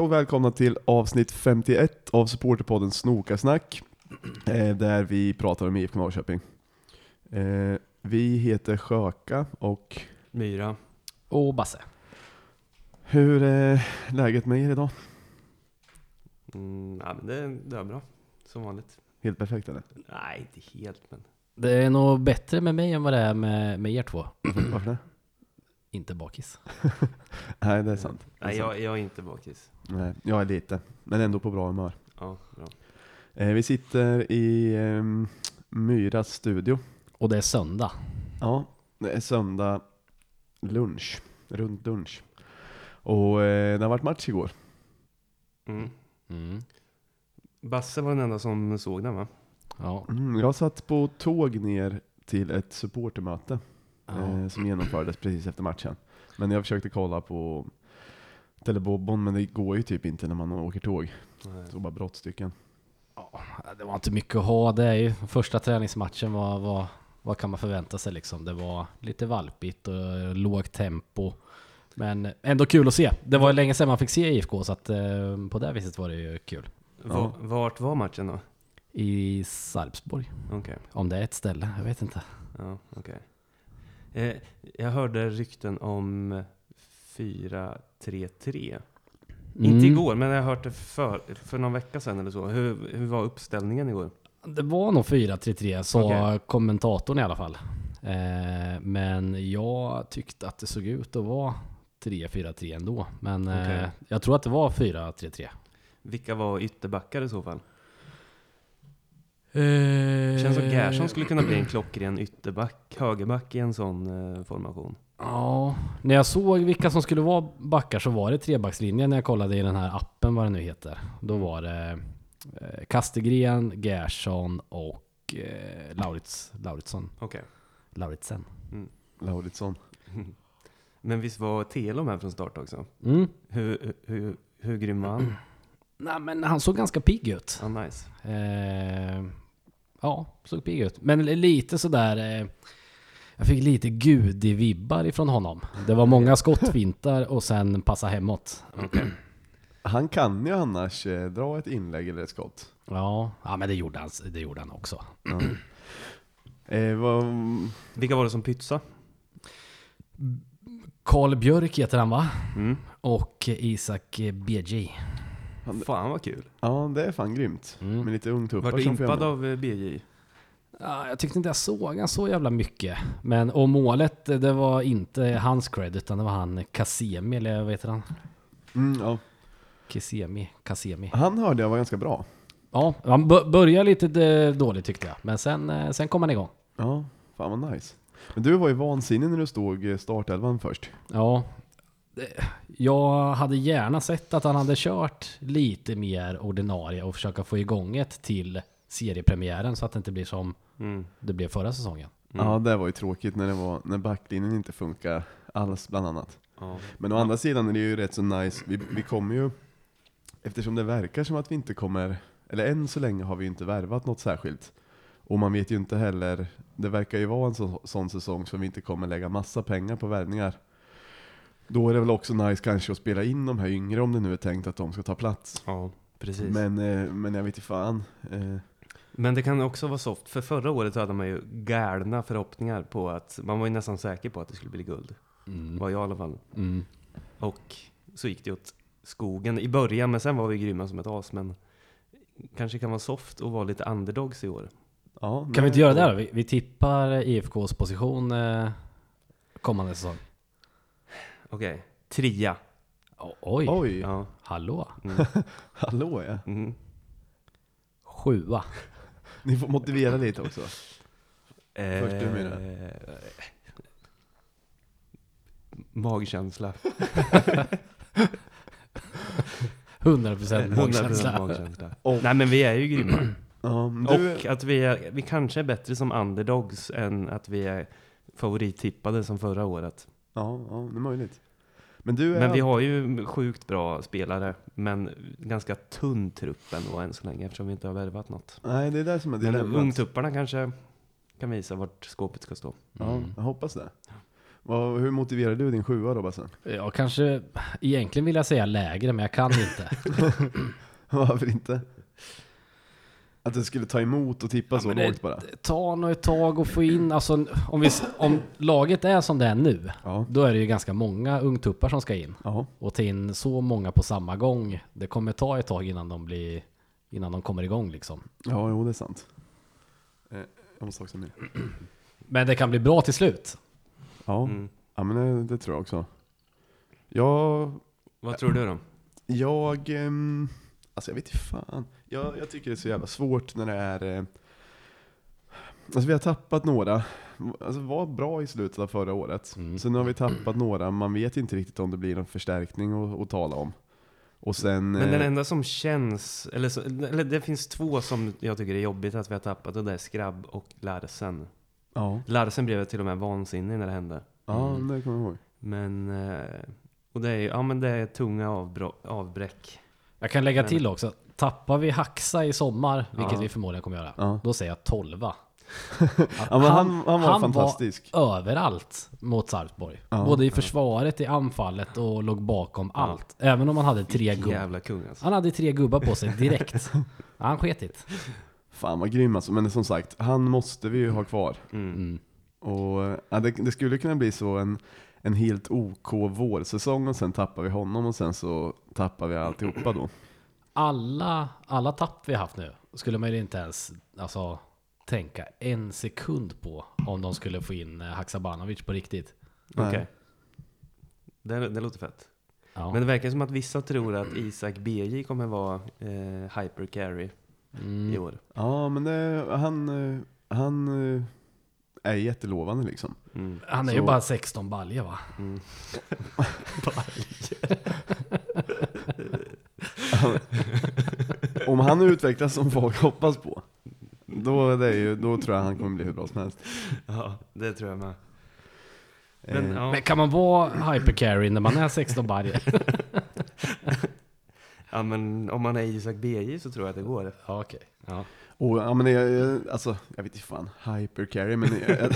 Hej och välkomna till avsnitt 51 av supporterpodden Snokarsnack. Eh, där vi pratar om IFK Norrköping. Eh, vi heter Sjöka och Myra. Och Basse. hur är läget med er idag? Mm, ja, men det, det är bra. Som vanligt. Helt perfekt eller? Nej, inte helt men. Det är nog bättre med mig än vad det är med, med er två. Varför det? Inte bakis. Nej, det är sant. Det är Nej, sant. jag, jag är inte bakis. Nej, jag är lite, men ändå på bra humör. Ja, bra. Eh, vi sitter i eh, Myras studio. Och det är söndag. Ja, det är söndag lunch, runt lunch. Och eh, det har varit match igår. Mm. Mm. Basse var den enda som såg den va? Ja. Mm, jag satt på tåg ner till ett supportermöte ja. eh, som genomfördes precis efter matchen. Men jag försökte kolla på Telebobbon, men det går ju typ inte när man åker tåg. Så bara brottstycken. Ja, Det var inte mycket att ha. Det är ju första träningsmatchen. Vad, vad, vad kan man förvänta sig liksom? Det var lite valpigt och lågt tempo. Men ändå kul att se. Det var länge sedan man fick se IFK så att eh, på det viset var det ju kul. Va, vart var matchen då? I Sarpsborg. Okej. Om det är ett ställe, jag vet inte. Ja, okej. Eh, jag hörde rykten om 4-3-3. Inte Mm. igår, men jag har hört det för, för någon vecka sedan eller så. Hur, hur var uppställningen igår? Det var nog 4-3-3, sa Okej. kommentatorn i alla fall. Eh, men jag tyckte att det såg ut att vara 3-4-3 ändå. Men eh, Okej. jag tror att det var 4-3-3. Vilka var ytterbackar i så fall? Eh, Känns som Gerson skulle kunna bli en klockren ytterback, högerback i en sån eh, formation. Ja, när jag såg vilka som skulle vara backar så var det trebackslinjen när jag kollade i den här appen vad det nu heter. Då var det eh, Kastegren, Gerson och eh, Laurits, Lauritsson. Okej. Lauritsen. Lauritsson. Men visst var Telo med från start också? Mm. Hur, hur, hur grym var han? Nej men han såg ganska pigg ut. Ja, nice. Eh, ja, såg pigg ut. Men lite sådär... Eh, jag fick lite Gudi-vibbar ifrån honom. Det var många skottfintar och sen passa hemåt. Han kan ju annars eh, dra ett inlägg eller ett skott. Ja, ja men det gjorde han, det gjorde han också. Ja. Eh, vad, Vilka var det som pytsade? Karl Björk heter han va? Mm. Och Isak BJ. Fan vad kul. ja, det är fan grymt. Mm. Med lite ungtuppar Var du som får impad av eh, BJ? Ja, jag tyckte inte jag såg han så jävla mycket. Men och målet, det var inte hans cred utan det var han Kasemi, eller vad heter han? mm, ja. Kisemi, Kasemi. Han hörde jag var ganska bra. Ja, han började lite dåligt tyckte jag. Men sen, eh, sen kom han igång. Ja, fan vad nice. Men du var ju vansinnig när du stod eh, startelvan först. Ja, jag hade gärna sett att han hade kört lite mer ordinarie och försöka få igång ett till seriepremiären så att det inte blir som Mm. det blev förra säsongen. Mm. Ja, det var ju tråkigt när, det var, när backlinjen inte funkar alls bland annat. Ja. Men å andra sidan är det ju rätt så nice, vi, vi kommer ju, eftersom det verkar som att vi inte kommer, eller än så länge har vi inte värvat något särskilt. Och man vet ju inte heller, det verkar ju vara en så, sån säsong som vi inte kommer lägga massa pengar på värvningar. Då är det väl också nice kanske att spela in de här yngre om det nu är tänkt att de ska ta plats. ja, precis. Men, Men, eh, men jag vet inte fan. Eh, det kan också vara soft, för förra året hade man ju galna förhoppningar på att, man var ju nästan säker på att det skulle bli guld. Mm. Var jag i alla fall. Mm. Och så gick det åt skogen i början, men sen var vi grymma som ett as. Men kanske kan vara soft och vara lite underdogs i år. ja, Kan vi inte göra det då? Vi, vi tippar IFKs position eh, kommande säsong. Okej, trea. O- oj, Oj, Ja. hallå. Mm. hallå ja. Mm. Sjua. Ni får motivera lite också. Eh, Först du, Mira. Magkänsla. 100% magkänsla. magkänsla. Och- Nej men vi är ju grymma. Du, Och att vi, är, vi kanske är bättre som underdogs än att vi är favorittippade som förra året. ja, ja, det är möjligt. Men du är Men vi har ju sjukt bra spelare, men ganska tunn trupp ändå än så länge eftersom vi inte har värvat något. Nej, det är det som är Men dilemmat. ungtupparna kanske kan visa vart skåpet ska stå. Ja, Mm. jag hoppas det. Vad, hur motiverar du din sjua då Basse? Jag kanske, egentligen vill jag säga lägre, men jag kan inte. Varför inte? Att du skulle ta emot och tippa Ja, så det- lågt bara? Ta nog ett tag och få in, alltså om, vi, om laget är som det är nu, Ja. då är det ju ganska många ungtuppar som ska in. Ja. Och ta in så många på samma gång, det kommer ta ett tag innan de blir, innan de kommer igång liksom. Ja, jo det är sant. Eh, jag måste också med. Men det kan bli bra till slut. Ja, Mm. ja men det, det tror jag också. Jag, Vad tror du då? jag, ehm, alltså jag vet inte fan. Jag, jag tycker det är så jävla svårt när det är, eh, alltså vi har tappat några. Alltså var bra i slutet av förra året. Mm. Sen har vi tappat några, man vet inte riktigt om det blir någon förstärkning att, att tala om. Och sen... Men den eh, enda som känns, eller, så, eller det finns två som jag tycker är jobbigt att vi har tappat och det är Skrabb och Larsen. Ja, Larsen blev till och med vansinnig när det hände. ja Mm. det kommer jag ihåg. Men, eh, och det är, ja, men det är tunga avbro- avbräck. Jag kan lägga Men- till också, tappar vi Haxa i sommar, vilket Ja. vi förmodligen kommer göra, Ja. då säger jag 12 Ja, men han, han var fantastisk. överallt mot Sarpsborg. Både i försvaret, i anfallet och låg bakom allt. Även om han hade tre gubbar. Alltså. Han hade tre gubbar på sig direkt. Han sketit. Fan vad grym alltså. Men som sagt, han måste vi ju ha kvar. Mm. Mm. Och ja, det, det skulle kunna bli så en, en helt OK vårsäsong och sen tappar vi honom och sen så tappar vi alltihopa då. Alla, alla tapp vi haft nu skulle man ju inte ens alltså, tänka en sekund på om de skulle få in eh, Haksabanovic på riktigt. Okej. Det, det låter fett. Ja. Men det verkar som att vissa tror att Isak BJ kommer vara eh, hypercarry mm. i år. Ja men det, han, eh, han eh, är jättelovande liksom. Mm. Han är Så- ju bara 16 baljer va? Mm. Om han utvecklas som folk hoppas på, då, är det ju, då tror jag han kommer bli hur bra som helst. Ja, det tror jag med. Men, Eh, ja. Men kan man vara hypercarry när man är 16 baljer? ja, men om man är Isak BJ så tror jag att det går. ja, okej. Ja. Och, ja, men jag, jag, alltså, jag vet inte fan, hypercarry, men jag, jag,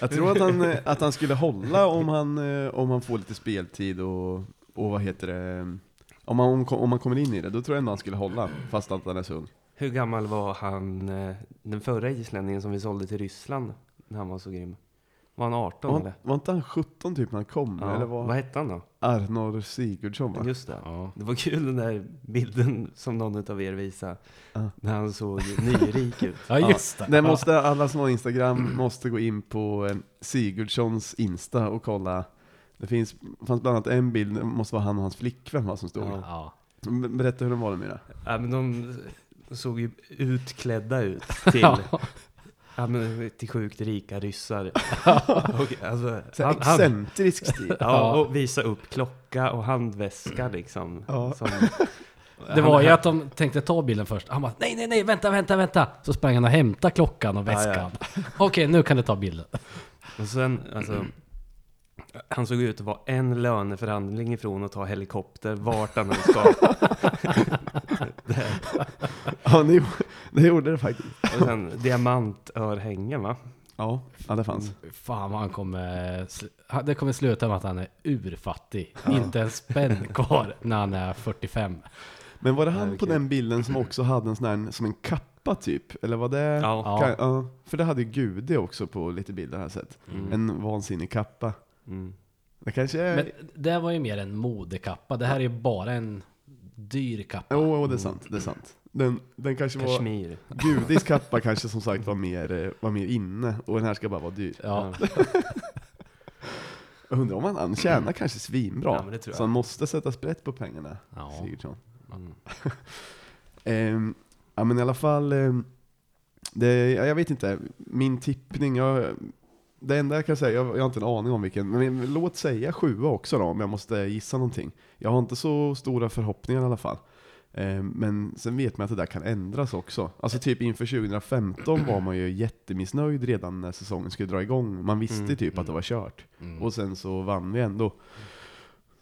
jag tror att han, att han skulle hålla om han, eh, om han får lite speltid och, och vad heter det, om man, om man kommer in i det, då tror jag ändå han skulle hålla, fast att han är så ung. Hur gammal var han, eh, den förra islänningen som vi sålde till Ryssland, när han var så grym? Var han 18 Var, eller? var inte han 17 typ när han kom? Ja. Eller var Vad hette han då? Arnor Sigurdsson va? Just det. Ja. Det var kul den där bilden som någon av er visade. Ja. När han såg nyrik ut. ja, just det. Det måste, alla som har Instagram måste gå in på eh, Sigurdssons Insta och kolla. Det finns, fanns bland annat en bild, det måste vara han och hans flickvän va, som stod. Ja. Berätta hur de var det Mira. Ja, men de såg ju utklädda ut till, Ja. ja, men till sjukt rika ryssar. och, alltså, han, excentrisk stil. ja, och visa upp klocka och handväska liksom. Ja. Som, Det var ju att de tänkte ta bilden först. Han bara nej, nej, nej, vänta, vänta, vänta. Så sprang han och hämtade klockan och Ja, väskan. Okej, nu kan du ta bilden. Och sen, alltså, han såg ut att vara en löneförhandling ifrån att ta helikopter vart han än ska. det, Ja, det, det gjorde det faktiskt. och sen diamantörhängen va? Ja, ja det fanns. Fan vad han kommer... Det kommer sluta med att han är urfattig. Inte en spänn kvar när han är 45. Men var det Ja, han på kul. den bilden som också hade en sån här, som en kappa typ? Eller var det? Ja. Ja. Kan, ja. För det hade ju Gude också på lite bilder jag sett. Mm. En vansinnig kappa. Mm. Det kanske är... Men det var ju mer en modekappa. Det här är ju bara en dyr kappa. Jo, oh, det är sant. Det är sant. Den, den kanske var... Kashmir. Gudis kappa kanske som sagt var mer, eh, var mer inne och den här ska bara vara dyr. Ja. Jag undrar om han, han tjänar kanske svinbra. Ja, men det tror jag. Så han måste sätta sprätt på pengarna, Ja. Sigurdsson. Mm. Ehm, ja men i alla fall, ehm, det, ja, jag vet inte, min tippning, jag, det enda jag kan säga, jag, jag har inte en aning om vilken, men låt säga sjua också då om jag måste gissa någonting. Jag har inte så stora förhoppningar i alla fall. Ehm, Men sen vet man att det där kan ändras också. Alltså typ inför 2015 var man ju jättemissnöjd redan när säsongen skulle dra igång. Man visste Mm, typ att det var kört. Mm. Och sen så vann vi ändå.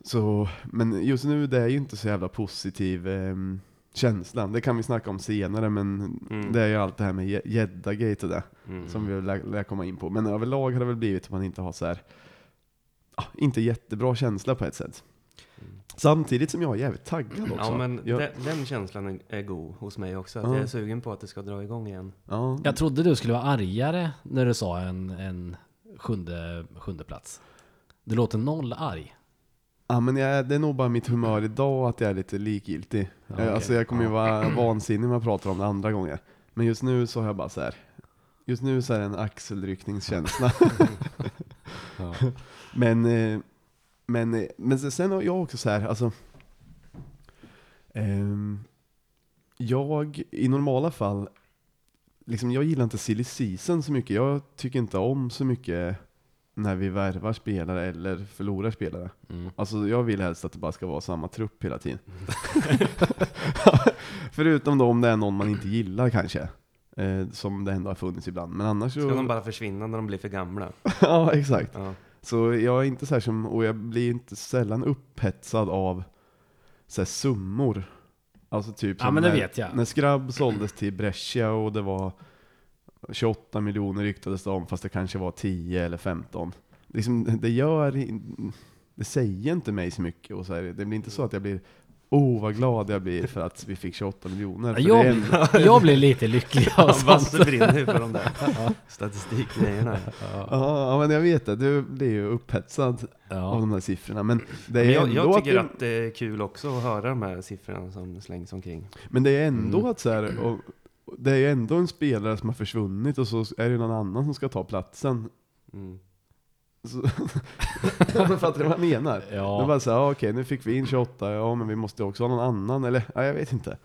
Så, men just nu det är ju inte så jävla positiv ehm, känslan. Det kan vi snacka om senare, men Mm. det är ju allt det här med gä- gäddagate och det, Mm. som vi lär, lär komma in på. Men överlag har det väl blivit att man inte har så här ah, inte jättebra känsla på ett sätt. Samtidigt som jag är jävligt taggad också. Ja, men jag, de, den känslan är- är god hos mig också. Att Ja. jag är sugen på att det ska dra igång igen. ja, Jag trodde du skulle vara argare när du sa en, en sjunde, sjunde plats. Du låter noll arg. Ja, men jag, det är nog bara mitt humör idag att jag är lite likgiltig. Ja, Eh, okej. Alltså jag kommer ju vara vansinnig om jag pratar om det andra gånger. Men just nu så har jag bara så här. Just nu så är det en axelryckningskänsla. Ja. Men, eh, men, eh, men sen har jag också så här, alltså. ehm, jag, i normala fall, liksom jag gillar inte silly season så mycket. Jag tycker inte om så mycket när vi värvar spelare eller förlorar spelare. Mm. Alltså jag vill helst att det bara ska vara samma trupp hela tiden. Förutom då om det är någon man inte gillar kanske. Eh, som det ändå har funnits ibland. Men annars så... Ska de bara försvinna när de blir för gamla? ja, exakt. Ja. Så jag är inte så här som, och jag blir inte sällan upphetsad av så här summor. Alltså typ Ja, men det när, vet jag. när Skrabb såldes till Brescia och det var 28 miljoner ryktades det om fast det kanske var 10 eller 15. Liksom, det gör, det säger inte mig så mycket och så här, det blir inte så att jag blir Oh vad glad jag blir för att vi fick 28 miljoner. Jag, en, blir- jag blir lite lycklig av Ja, sånt. Brinner ju för de där statistikgrejerna. Ja. ja, men jag vet det, du blir ju upphetsad av Ja. de här siffrorna. Men det är Men jag, ändå jag att tycker det- att det är kul också att höra de här siffrorna som slängs omkring. Men det är ändå Mm. att så här, och det är ju ändå en spelare som har försvunnit och så är det någon annan som ska ta platsen. Mm. Så, ja, men fattar du vad jag menar? Ja. bara så här, ja, okej nu fick vi in 28, ja men vi måste också ha någon annan, eller ja, jag vet inte.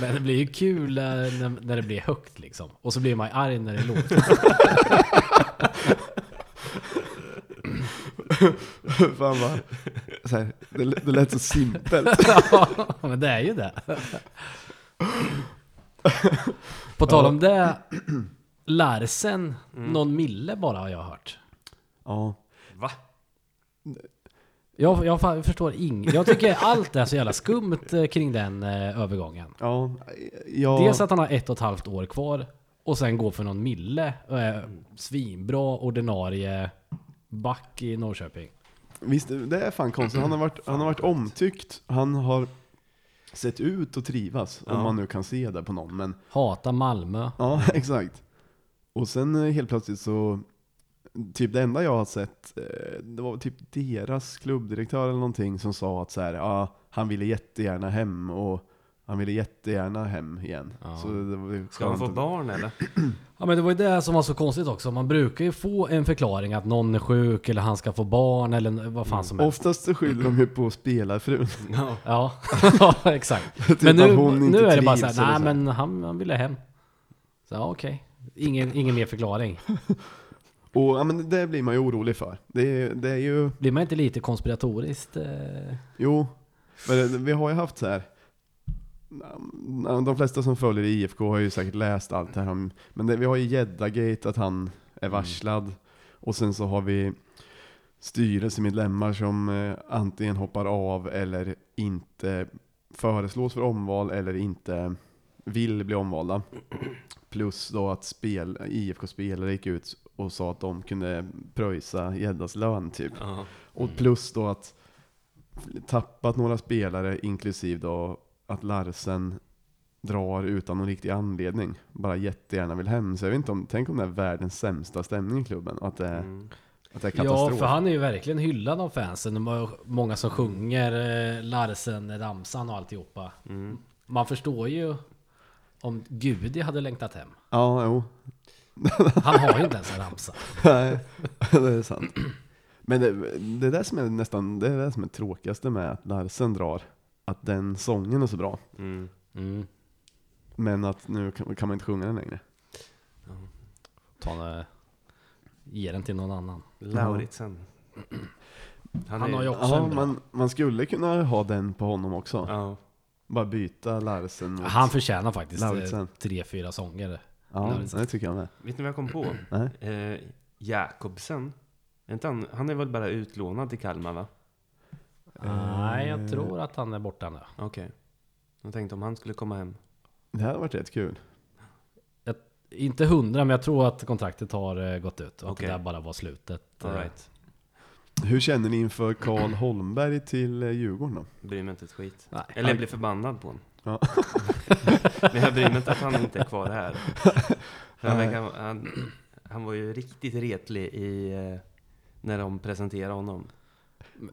Men det blir ju kul när, när det blir högt liksom. Och så blir man ju arg när det är lågt. Fan vad, så här, det, det lät så simpelt. Ja, men det är ju det. På tal om det. Larsen, någon mille bara har jag hört. Ja, Va? Jag, jag förstår inget. Jag tycker allt är så jävla skumt eh, kring den eh, övergången. ja, ja. Dels att han har ett och ett halvt år kvar och sen går för någon mille och är svinbra ordinarie back i Norrköping. Visst, det är fan konstigt. Han har varit, han har varit omtyckt, han har sett ut att trivas, om Ja. man nu kan se det på någon. Men Hata Malmö. Ja, exakt. Och sen eh, helt plötsligt så, typ det enda jag har sett, eh, det var typ deras klubbdirektör eller någonting som sa att så här, ja, han ville jättegärna hem och han ville jättegärna hem igen. Ja. Så det var ju Ska han få skönt barn eller? Ja men det var ju det som var så konstigt också. Man brukar ju få en förklaring att någon är sjuk eller han ska få barn eller vad fan som helst. Oftast så skyller de ju på spelarfrun. Ja. Ja, ja exakt. Typ Men att nu, hon inte nu är det bara trivs såhär, nej men han, han ville hem. Så ja, okej. Ingen, ingen mer förklaring. Och ja, men det blir man ju orolig för. Det är, det är ju, Blir man inte lite konspiratoriskt? Eh, jo, men det- vi har ju haft så här. De flesta som följer IFK har ju säkert läst allt det här men det, vi har ju Gäddagate, att han är Mm. varslad. Och sen så har vi styrelsemedlemmar som eh, antingen hoppar av eller inte föreslås för omval eller inte vill bli omvalda. Plus då att spel, IFK-spelare gick ut och sa att de kunde pröjsa Gäddas lön typ. Ja. Och plus då att tappat några spelare, inklusive då att Larsen drar utan någon riktig anledning. Bara jättegärna vill hem. Så jag vet inte om, tänk om det är världens sämsta stämning i klubben. Att det, är- Mm. att det är ja, katastrof. för han är ju verkligen hyllad av fansen. Det var Många som sjunger eh, Larsen, ramsan och alltihopa. Mm. Man förstår ju om Gudi hade längtat hem. Ja, jo. Han har ju inte ens en ramsa. Nej, det är sant. Men det, det är det som är nästan, det är det som är tråkigaste med att Larsen drar. Att den sången är så bra. Mm. Mm. Men att nu kan, kan man inte sjunga den längre. Ta en, ge den till någon annan. Lauritsen. Han, är- har ju också Ja, en bra. man, man skulle kunna ha den på honom också. Ja. Bara byta Larsen mot... Han förtjänar faktiskt eh, Lauritsen. tre, fyra sånger. Ja, Lauritsen. det tycker jag med. Vet ni vad jag kom på? Nej. Eh, Jakobsen. Inte han, han är väl bara utlånad till Kalmar va? Nej, Eh. jag tror att han är borta nu. Okej. Jag tänkte om han skulle komma hem. Det hade varit rätt kul. Inte hundra, men jag tror att kontraktet har eh, gått ut. Och Okej. att det där bara var slutet. All Eh, right. Hur känner ni inför Karl Holmberg till eh, Djurgården då? Bryr mig inte ett skit. Nej. Eller jag blir förbannad på honom. Ja. Men jag bryr mig inte att han inte är kvar här. För han, verkar, han, han var ju riktigt retlig i, eh, när de presenterade honom.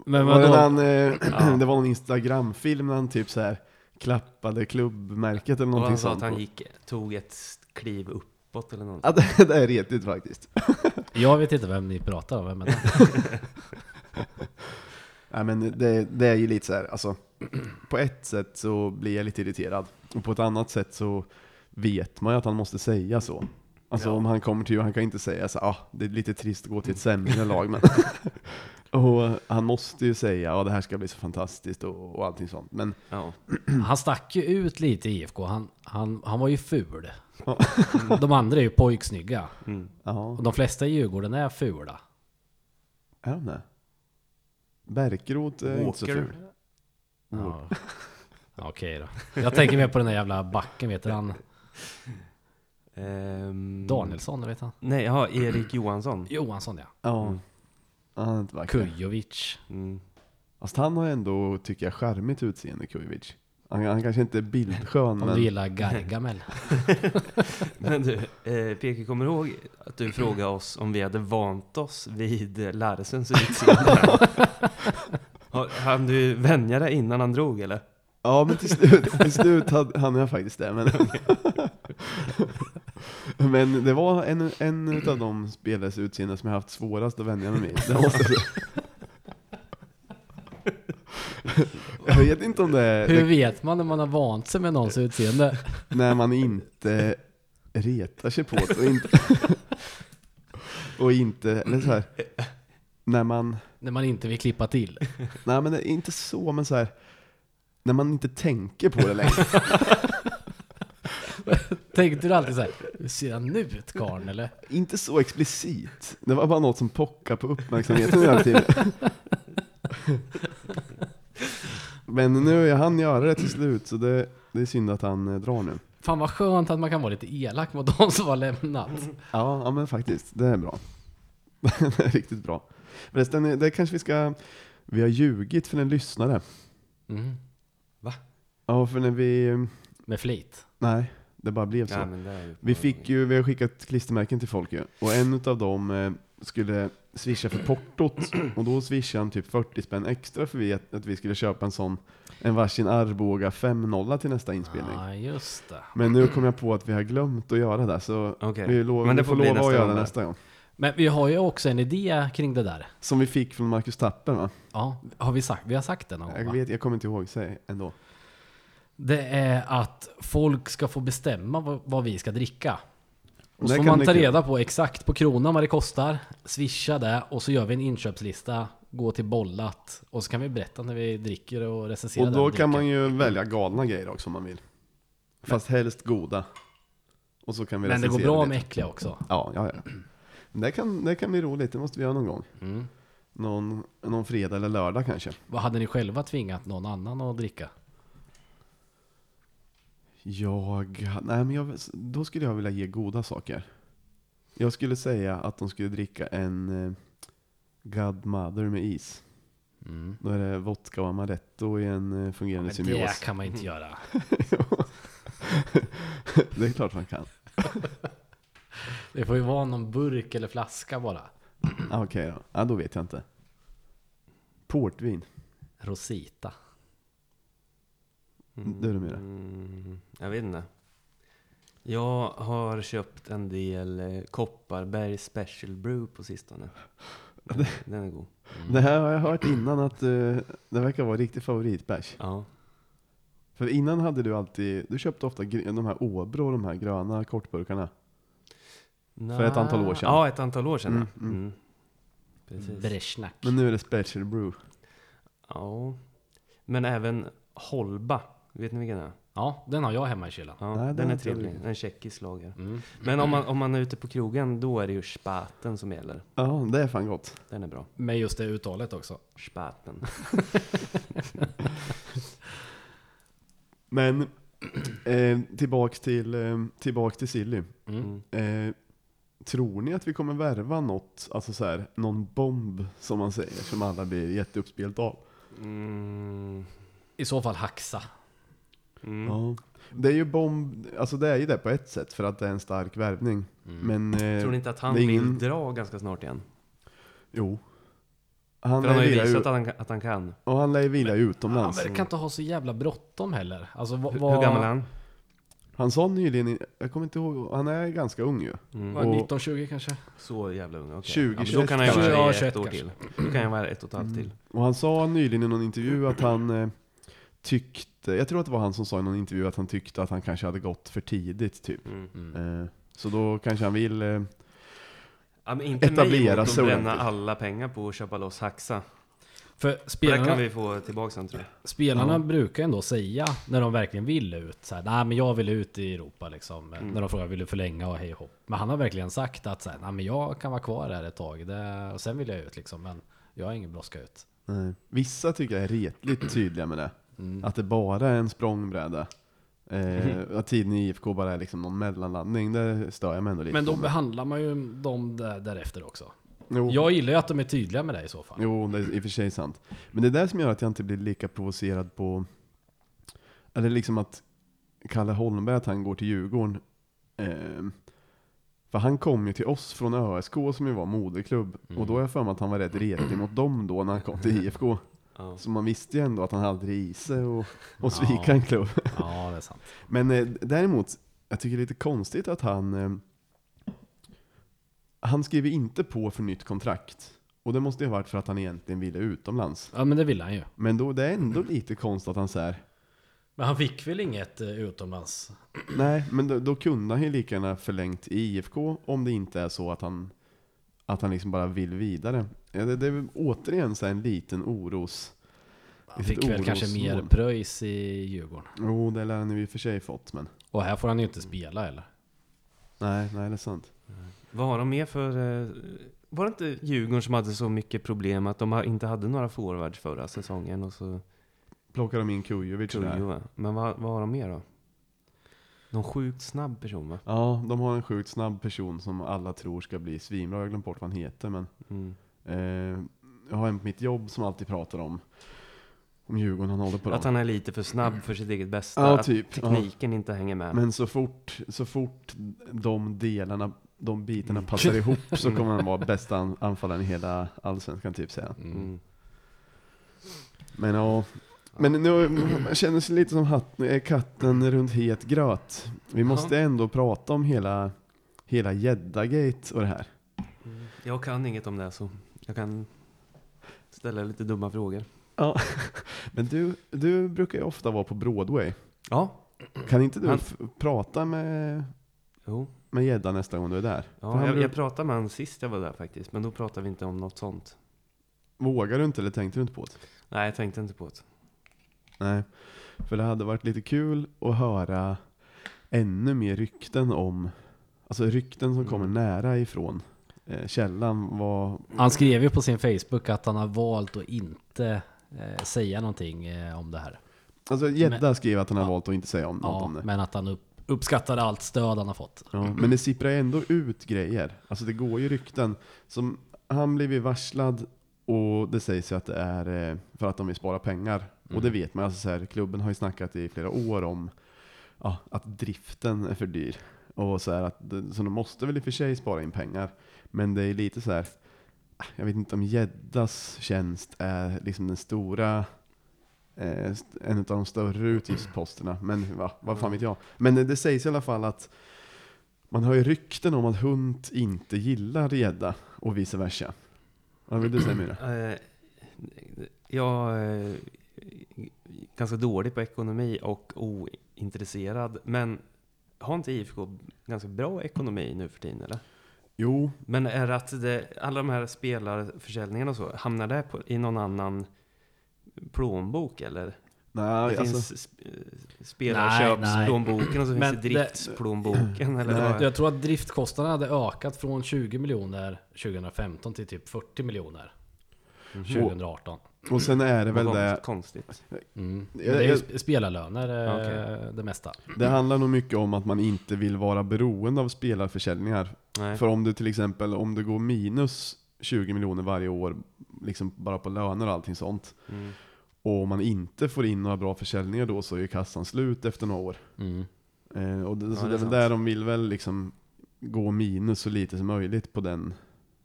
Men var det, han, eh, Ja. det var någon Instagram-film när han typ så här klappade klubbmärket eller Och någonting han sa sånt. att han gick, tog ett kliv uppåt eller något. Ja, det, det är retigt faktiskt. Jag vet inte vem ni pratar om. Vem är det? Nej men det, det är ju lite så här, alltså på ett sätt så blir jag lite irriterad. Och på ett annat sätt så vet man ju att han måste säga så. Alltså Ja. om han kommer till han kan inte säga så ah, det är lite trist att gå till ett sämre lag men Och han måste ju säga, ja det här ska bli så fantastiskt och, och allting sånt. Men Ja. Han stack ju ut lite i IFK. Han, han, han var ju ful. Ja. De andra är ju pojksnygga. Mm. Och de flesta i Djurgården är fula. är de det? Bärkroth är inte så Walker. ful. Ja. Okej då. Jag tänker mer på den där jävla backen, vet du han? Ehm, Danielsson, vet han? Nej, ja, Erik Johansson. Johansson ja. Ja, Mm. Han är inte vacker. Kujovic. Mm. Fast han har ändå, tycker jag, charmigt utseende Kujovic. Han, han kanske inte är bildskön Om men... du gillar Gargamel. Men du, eh, Peke, kommer du ihåg att du frågade oss om vi hade vant oss vid Larsens utseende? Har- Han du vänja dig innan han drog eller? Ja men till slut, till slut hade- hann jag faktiskt det. Men, men det var en, en av de spelares utseenden som jag haft svårast att vänja mig vid. Det måste jag säga. Jag vet inte om det är Hur vet man när man har vant sig med någons utseende? när man inte retar sig på det och inte, och inte, eller så här, när man, När man inte vill klippa till. nej men det är inte så, men så här, när man inte tänker på det längre. Tänkte du alltid så här, hur ser han ut karln eller? Inte så explicit. Det var bara något som pockade på uppmärksamheten hela tiden. Men nu hann göra det till slut, så det, det är synd att han eh, drar nu. Fan vad skönt att man kan vara lite elak mot de som har lämnat. Ja, ja men faktiskt, det är bra. det är riktigt bra. Förresten, eh, det kanske vi ska... Vi har ljugit för en lyssnare. Mm. Ja, för när vi... eh, Med flit. Nej, det bara blev så. Ja, Vi fick ju, vi har skickat klistermärken till folk ju. Och en utav dem eh, skulle swisha för portot. Och då swishade han typ 40 spänn extra för vi, att, att vi skulle köpa en sån, en varsin Arboga 5.0 till nästa inspelning. Ja, just det. Men nu kom jag på att vi har glömt att göra det, så Okej. vi, lov, Men det vi får lova att göra gång det nästa gång. Men vi har ju också en idé kring det där. Som vi fick från Marcus Tapper va? Ja, har vi sagt? Vi har sagt det någon gång Jag, va? vet, jag kommer inte ihåg, säg ändå. Det är att folk ska få bestämma vad, vad vi ska dricka. Och så får man ta reda på exakt på kronan vad det kostar, swisha det och så gör vi en inköpslista, gå till bollat och så kan vi berätta när vi dricker och recensera Och då vi kan man ju välja galna grejer också om man vill. Fast helst goda. Och så kan vi Men det går bra lite. med äckliga också. Ja, ja, ja. Det kan, det kan bli roligt, det måste vi göra någon gång. Mm. Någon, någon fredag eller lördag kanske. Vad hade ni själva tvingat någon annan att dricka? Jag, nej men jag, då skulle jag vilja ge goda saker. Jag skulle säga att de skulle dricka en eh, Godmother med is. Mm. Då är det vodka och amaretto i en eh, fungerande Men symbios. det kan man inte göra. det är klart man kan. Det får ju vara någon burk eller flaska bara. Okej då. Ja, då vet jag inte. Portvin. Rosita. Det är det mera. Mm, jag vet inte. Jag har köpt en del eh, Kopparberg Special Brew på sistone. Den är god. Det här har jag hört innan att eh, det verkar vara riktig favoritbärs. Ja. För innan hade du alltid, du köpte ofta gr- de här Åbro, de här gröna kortburkarna. För ett antal år sedan. Ja, ett antal år sedan. Mm, ja. mm. Mm. Precis. Bresjnak. Men nu är det Special Brew. Ja. Men även Holba. Vet ni vilken det är? Ja, den har jag hemma i kylen. Ja, Nej, den den är trevlig. druckit. En tjeckisk lager. Mm. Men om man, om man är ute på krogen, då är det ju spaten som gäller. Ja, det är fan gott. Den är bra. Med just det uttalet också. Spaten. Men Eh, tillbaks till, eh, tillbaks till Silly. Mm. Mm. Eh, tror ni att vi kommer värva något, alltså så här, någon bomb som man säger, som alla blir jätteuppspelt av? Mm. I så fall Haxa. Mm. Ja. Det är ju bomb, alltså det är ju det på ett sätt för att det är en stark värvning. Mm. Men, eh, Tror ni inte att han det är ingen- vill dra ganska snart igen? jo. Han, För han har lär ju vila visat ju, att han, att han kan. och han lär ju vila Han utomlands. verkar inte ha så jävla bråttom heller. Alltså, vad, Hur, gammal är han? Han sa nyligen, i- jag kommer inte ihåg, han är ganska ung ju. Mm. Vad, Och- 19-20 kanske? Så jävla ung, okej. 20, ja, men 21 då kan han ju kanske. vara Ja, ett 21 år kanske. till. Då kan han vara ett och ett halvt till. Och han sa nyligen i någon intervju att han eh, tyckte, jag tror att det var han som sa i någon intervju att han tyckte att han kanske hade gått för tidigt typ. Mm. Mm. Eh, så då kanske han vill, eh, Ja, men inte Etablera sig bränna ordentligt. alla pengar på att köpa loss Haxa. För För det spelarna, kan vi få tillbaka sen tror jag. spelarna Ja. brukar ändå säga när de verkligen vill ut. Så här, Nej men jag vill ut i Europa liksom. Mm. När de frågar vill du förlänga och hej hopp. Men han har verkligen sagt att så här, Nej men jag kan vara kvar här ett tag. Det, och sen vill jag ut liksom. Men jag har ingen brådska ut. nej. vissa tycker jag är retligt tydliga med det. Mm. Att det bara är en språngbräda. Eh, att tiden i IFK bara är liksom någon mellanlandning, det stör jag mig ändå lite Men då på. behandlar man ju dem där, därefter också. Jo. Jag gillar ju att de är tydliga med det i så fall. Jo, det är i och för sig sant. Men det är det som gör att jag inte blir lika provocerad på, eller liksom att Kalle Holmberg, att han går till Djurgården. Eh, för han kom ju till oss från ÖSK som ju var moderklubb. Mm. Och då har jag för mig att han var rätt retig mot dem då när han kom till IFK. Ja. Så man visste ju ändå att han hade det i sig och, och svika Ja. en klubb. Ja, det är sant. Men eh, däremot, jag tycker det är lite konstigt att han eh, Han skriver inte på för nytt kontrakt. Och det måste ju ha varit för att han egentligen ville utomlands. Ja men det vill han ju. Men då det är ändå lite konstigt att han säger Men han fick väl inget eh, utomlands? Nej, men då, då kunde han ju lika gärna förlängt i IFK om det inte är så att han Att han liksom bara vill vidare. Ja, det, det är väl återigen så här en liten oros Han fick väl kanske mer pröjs i Djurgården. Jo, det lär han ju i och för sig fått men Och här får han ju inte spela eller? Nej, nej det är sant. Vad har de mer för... eh, Var det inte Djurgården som hade så mycket problem att de inte hade några forwards förra säsongen och så... Plockar de in Kujovic där. Kujo, va? Men vad, vad har de mer då? Någon sjukt snabb person va? Ja, de har en sjukt snabb person som alla tror ska bli svinbra. Jag har glömt bort vad han heter men Mm. Eh, Jag har en på mitt jobb som alltid pratar om Om Djurgården, han håller på Att dem. han är lite för snabb för sitt eget bästa. Ja, att typ. tekniken inte hänger med. Men så fort, så fort de delarna, de bitarna Mm. passar ihop så kommer han vara bästa an- anfallaren i hela allsvenskan typ säga. Mm. Men ja, men nu man känner sig lite som hatt, är katten runt het gröt. Vi måste ändå prata om hela, hela gäddagate och det här. Mm. Jag kan inget om det så jag kan ställa lite dumma frågor. Ja, men du, du brukar ju ofta vara på Broadway. Ja. Kan inte du Han- f- prata med Jo. med gädda nästa gång du är där? För Ja, jag, bruk- jag pratade med honom sist jag var där faktiskt, men då pratade vi inte om något sånt. Vågar du inte eller tänkte du inte på det? Nej, jag tänkte inte på det. Nej, för det hade varit lite kul att höra ännu mer rykten om, alltså rykten som kommer Mm. nära ifrån källan. Var, Han skrev ju på sin Facebook att han har valt att inte eh, säga någonting eh, om det här. alltså Gädda Men- skrev att han har Ja. valt att inte säga om, något Ja, om det. men att han upp, uppskattade allt stöd han har fått. Ja, men det sipprar ju ändå ut grejer. Alltså det går ju rykten. Som, han blev ju varslad och det sägs ju att det är eh, för att de vill spara pengar. Och det Mm. vet man. Alltså så här, klubben har ju snackat i flera år om ja, att driften är för dyr. Och så, här att, så de måste väl i och för sig spara in pengar. Men det är lite så här. jag vet inte om Gäddas tjänst är liksom den stora eh, en av de större utgiftsposterna. Men va, vad fan vet jag. Men det, det sägs i alla fall att man har ju rykten om att hund inte gillar gädda och vice versa. Vad vill du säga Myra? Eh, jag är ganska dålig på ekonomi och ointresserad. Men har inte IFK ganska bra ekonomi nu för tiden eller? Jo, Men är det att det, alla de här spelarförsäljningarna och så, hamnar det på, i någon annan plånbok eller? nej, det alltså, finns sp- spelarköpsplånboken och så finns det det- driftsplånboken eller Nej. vad? Jag tror att driftkostnaderna hade ökat från 20 miljoner 2015 till typ 40 miljoner. 2018. Och sen är det väl Vad det, Konstigt. Mm. Men det är ju sp- spelarlöner eh, Okej. det mesta. det handlar nog mycket om att man inte vill vara beroende av spelarförsäljningar. Nej. För om du till exempel, om du går minus 20 miljoner varje år, liksom bara på löner och allting sånt, Mm. och man inte får in några bra försäljningar då så är ju kassan slut efter några år. Mm. Eh, och det, Ja, så det det är är väl sant. där de vill väl liksom gå minus så lite som möjligt på den,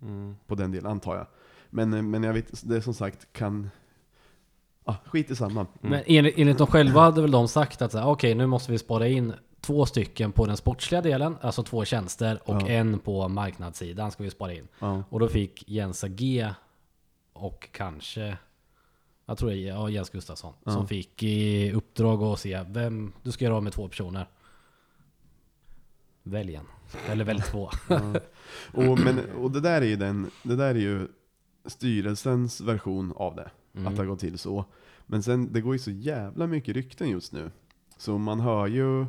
Mm. på den delen antar jag. Men, men jag vet, det är som sagt kan... Ah, skit i samma. Mm. Men enligt, enligt de själva hade väl de sagt att okej nu måste vi spara in två stycken på den sportsliga delen, alltså två tjänster och Ja. en på marknadssidan ska vi spara in. Ja. Och då fick Jens G och kanske, jag tror det är ja, Jens Gustafsson, Ja. som fick i uppdrag att se vem du ska göra av med två personer. Välj en. Eller välj två. Och, men, och det där är ju den, det där är ju styrelsens version av det. Mm. Att det har gått till så. Men sen, det går ju så jävla mycket rykten just nu. Så man hör ju,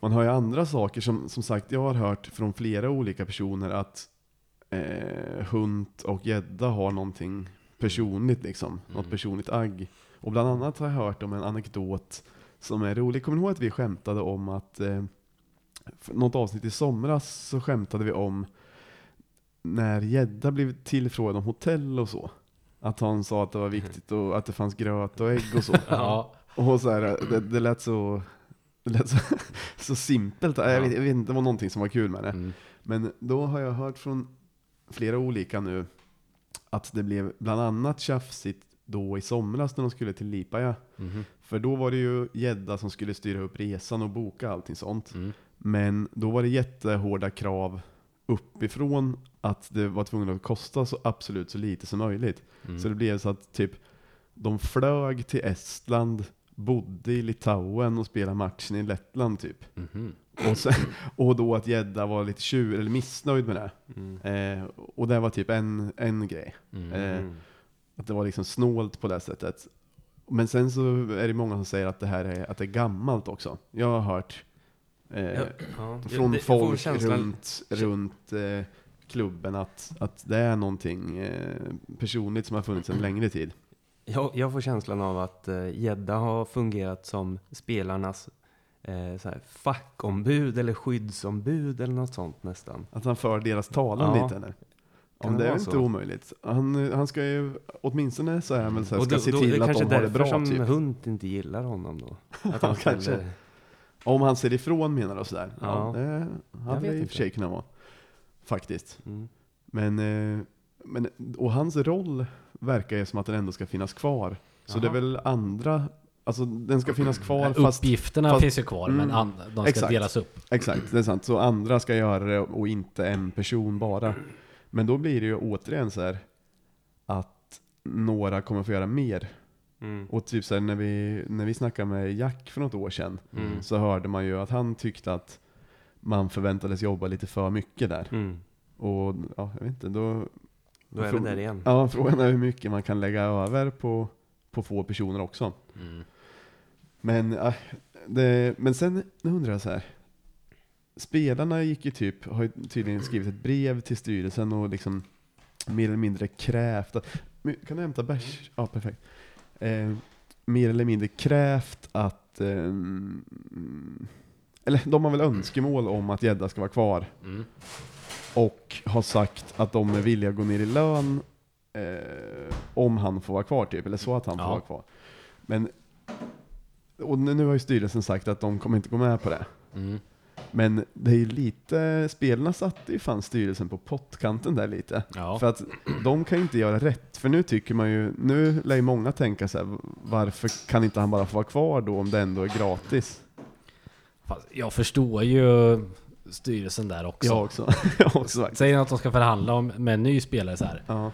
man hör ju andra saker som, som sagt, jag har hört från flera olika personer att eh, Hunt och Gädda har någonting personligt liksom. Något Mm. personligt agg. Och bland annat har jag hört om en anekdot som är rolig. Kommer ni ihåg att vi skämtade om att eh, något avsnitt i somras så skämtade vi om när Gädda blev tillfrågad om hotell och så. Att han sa att det var viktigt och att det fanns gröt och ägg och så. Ja. Och så här, det, det lät så, det lät så, så simpelt. Jag, vet, jag vet inte, det var någonting som var kul med det. Mm. Men då har jag hört från flera olika nu att det blev bland annat tjafsigt då i somras när de skulle till Lipaja. Mhm. För då var det ju Gädda som skulle styra upp resan och boka allting sånt. Mm. Men då var det jättehårda krav uppifrån att det var tvungen att kosta så absolut så lite som möjligt. Mm. Så det blev så att typ de flög till Estland, bodde i Litauen och spelade matchen i Lettland typ. Mhm. Och, sen, och då att Gädda var lite tjur, eller missnöjd med det. Mm. Eh, och det var typ en, en grej. Mm. Eh, Mm. Att det var liksom snålt på det sättet. Men sen så är det många som säger att det här är, att det är gammalt också. Jag har hört eh, Ja, ja. från Det- folk känslan- runt, runt eh, klubben att, att det är någonting eh, personligt som har funnits en längre tid. Jag, jag får känslan av att eh, Gädda har fungerat som spelarnas eh, så här, fackombud eller skyddsombud eller något sånt nästan. Att han för deras talan Ja. lite eller? Kan Om det det är väl inte så? omöjligt. Han, han ska ju, åtminstone så är han väl så här, ska då, se då, till det att kanske de har det därför bra som typ. Hunt inte gillar honom då. Att han Kanske. ställer- Om han ser ifrån menar du och sådär. Ja, Ja. det hade vet det i och inte. för sig kunnat vara. Faktiskt. Mm. Men, eh, men, och hans roll verkar ju som att den ändå ska finnas kvar. Så det är väl andra, alltså den ska finnas kvar fast, Uppgifterna fast- finns ju kvar, men Mm. an, de ska Exakt. delas upp. exakt, det är sant. Så andra ska göra det och inte en person bara. Men då blir det ju återigen så här att några kommer få göra mer. Mm. Och typ så när vi, när vi snackade med Jack för något år sedan Mm. så hörde man ju att han tyckte att man förväntades jobba lite för mycket där. Mm. Och ja, jag vet inte, då... Då är vi där igen. Ja, frågan är hur mycket man kan lägga över på, på få personer också. Mm. Men, äh, det, men sen undrar jag så här. Spelarna gick ju typ, har ju tydligen skrivit ett brev till styrelsen och liksom mer eller mindre krävt att, kan du hämta bärs? Ja, perfekt. Eh, mer eller mindre krävt att, ehm, eller de har väl önskemål om att Gädda ska vara kvar. Mm. Och har sagt att de är villiga att gå ner i lön eh, om han får vara kvar typ, eller så att han får Ja. vara kvar. Men, och nu nu har ju styrelsen sagt att de kommer inte gå med på det. Mm. Men det är ju lite, spelarna satte ju fan styrelsen på pottkanten där lite. Ja. För att de kan ju inte göra rätt, för nu tycker man ju, nu lär ju många tänka så här, varför kan inte han bara få vara kvar då om det ändå är gratis? Fast jag förstår ju styrelsen där också. Jag också. jag också. Säger att de ska förhandla om, med en ny spelare så här. Ja.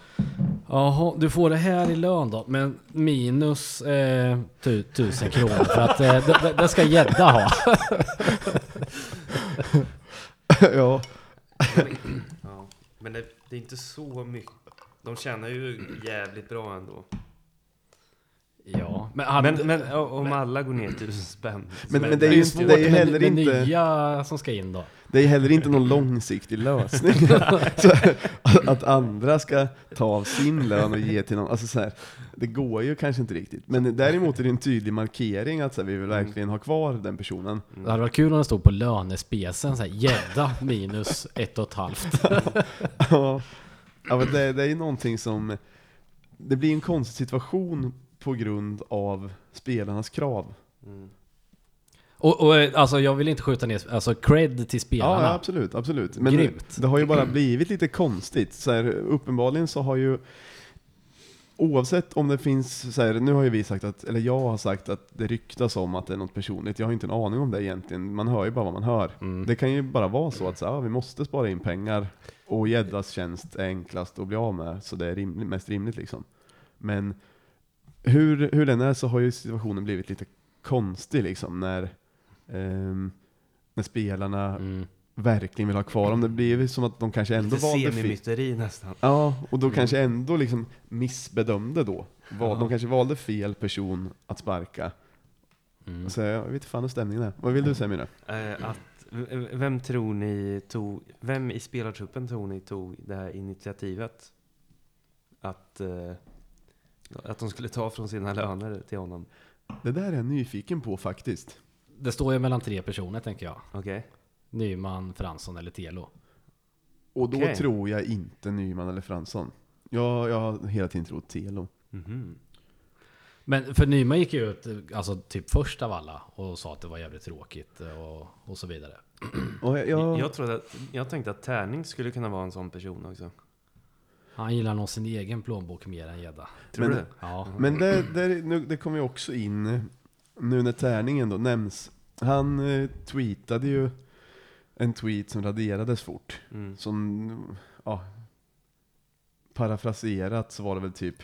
Jaha, du får det här i lön då, men minus eh, tu, tusen kronor för att eh, det, det- det ska gädda ha. ja. Ja. Men det, det är inte så mycket. De tjänar ju jävligt bra ändå. Ja, men, hade, Men, men om alla går ner tusen spänn. Men- men det är ju svårt det är ju med heller det inte- nya som ska in då. Det är heller inte någon långsiktig lösning. så, att, andra ska ta av sin lön och ge till någon, alltså så här, det går ju kanske inte riktigt. Men däremot är det en tydlig markering att så här, vi vill verkligen ha kvar den personen. Det hade varit kul om det stod på lönespecen gädda minus ett och ett halvt. Ja, ja men det, det är ju någonting som, det blir en konstig situation på grund av spelarnas krav. Mm. Och, och eh, alltså jag vill inte skjuta ner, alltså cred till spelarna. ja, absolut, absolut. Men Grymt. det har ju bara blivit lite konstigt. Så här, uppenbarligen så har ju Oavsett om det finns, så här, nu har ju vi sagt att, eller jag har sagt att det ryktas om att det är något personligt. Jag har inte en aning om det egentligen. Man hör ju bara vad man hör. Mm. Det kan ju bara vara så att så, här, ja, vi måste spara in pengar och gäddas tjänst är enklast att bli av med, så det är rim, mest rimligt liksom. Men hur, hur den är så har ju situationen blivit lite konstig liksom när, ehm, när spelarna Mm. verkligen vill ha kvar dem. Det blir ju som att de kanske ändå Lite valde fel. nästan. Ja, och då Mm. kanske ändå liksom missbedömde då. Val, Ja. De kanske valde fel person att sparka. Mm. Så jag vet inte fan hur stämningen är. Vad vill du säga Mine? Eh, att, vem tror ni tog, vem i spelartruppen tror ni tog det här initiativet? Att, eh, att de skulle ta från sina löner till honom? Det där är jag nyfiken på faktiskt. Det står ju mellan tre personer tänker jag. Okej? Nyman, Fransson eller Telo. Och då Okej. tror jag inte Nyman eller Fransson. Jag, jag har hela tiden trott Telo. Mhm. Men för Nyman gick ju ut, alltså typ först av alla och sa att det var jävligt tråkigt och, och så vidare. Och jag, Jag, jag, jag, trodde att, jag tänkte att Tärning skulle kunna vara en sån person också. Han gillar nog sin egen plånbok mer än gädda. Tror Men- du det? Ja. men det, det, nu, det kommer ju också in, nu när tärningen då nämns. Han eh, tweetade ju en tweet som raderades fort. Mm. som, ja, parafraserat så var det väl typ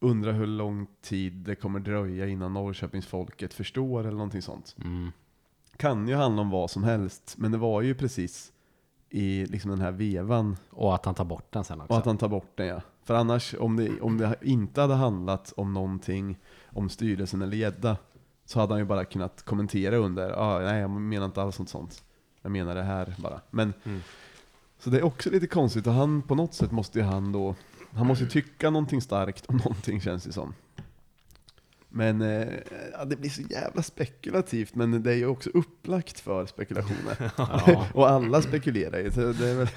Undrar hur lång tid det kommer dröja innan Norrköpingsfolket förstår eller någonting sånt. Mm. Kan ju handla om vad som helst, men det var ju precis i liksom den här vevan Och att han tar bort den sen också. och att han tar bort den ja. För annars, om det, om det inte hade handlat om någonting om styrelsen eller gädda så hade han ju bara kunnat kommentera under, ah, nej jag menar inte alls något sånt. Jag menar det här bara. Men Mm. så det är också lite konstigt och han på något sätt måste ju han då, han måste tycka någonting starkt om någonting känns det som. Men eh, ja, det blir så jävla spekulativt, men det är ju också upplagt för spekulationer. Ja. och alla spekulerar ju, så väl,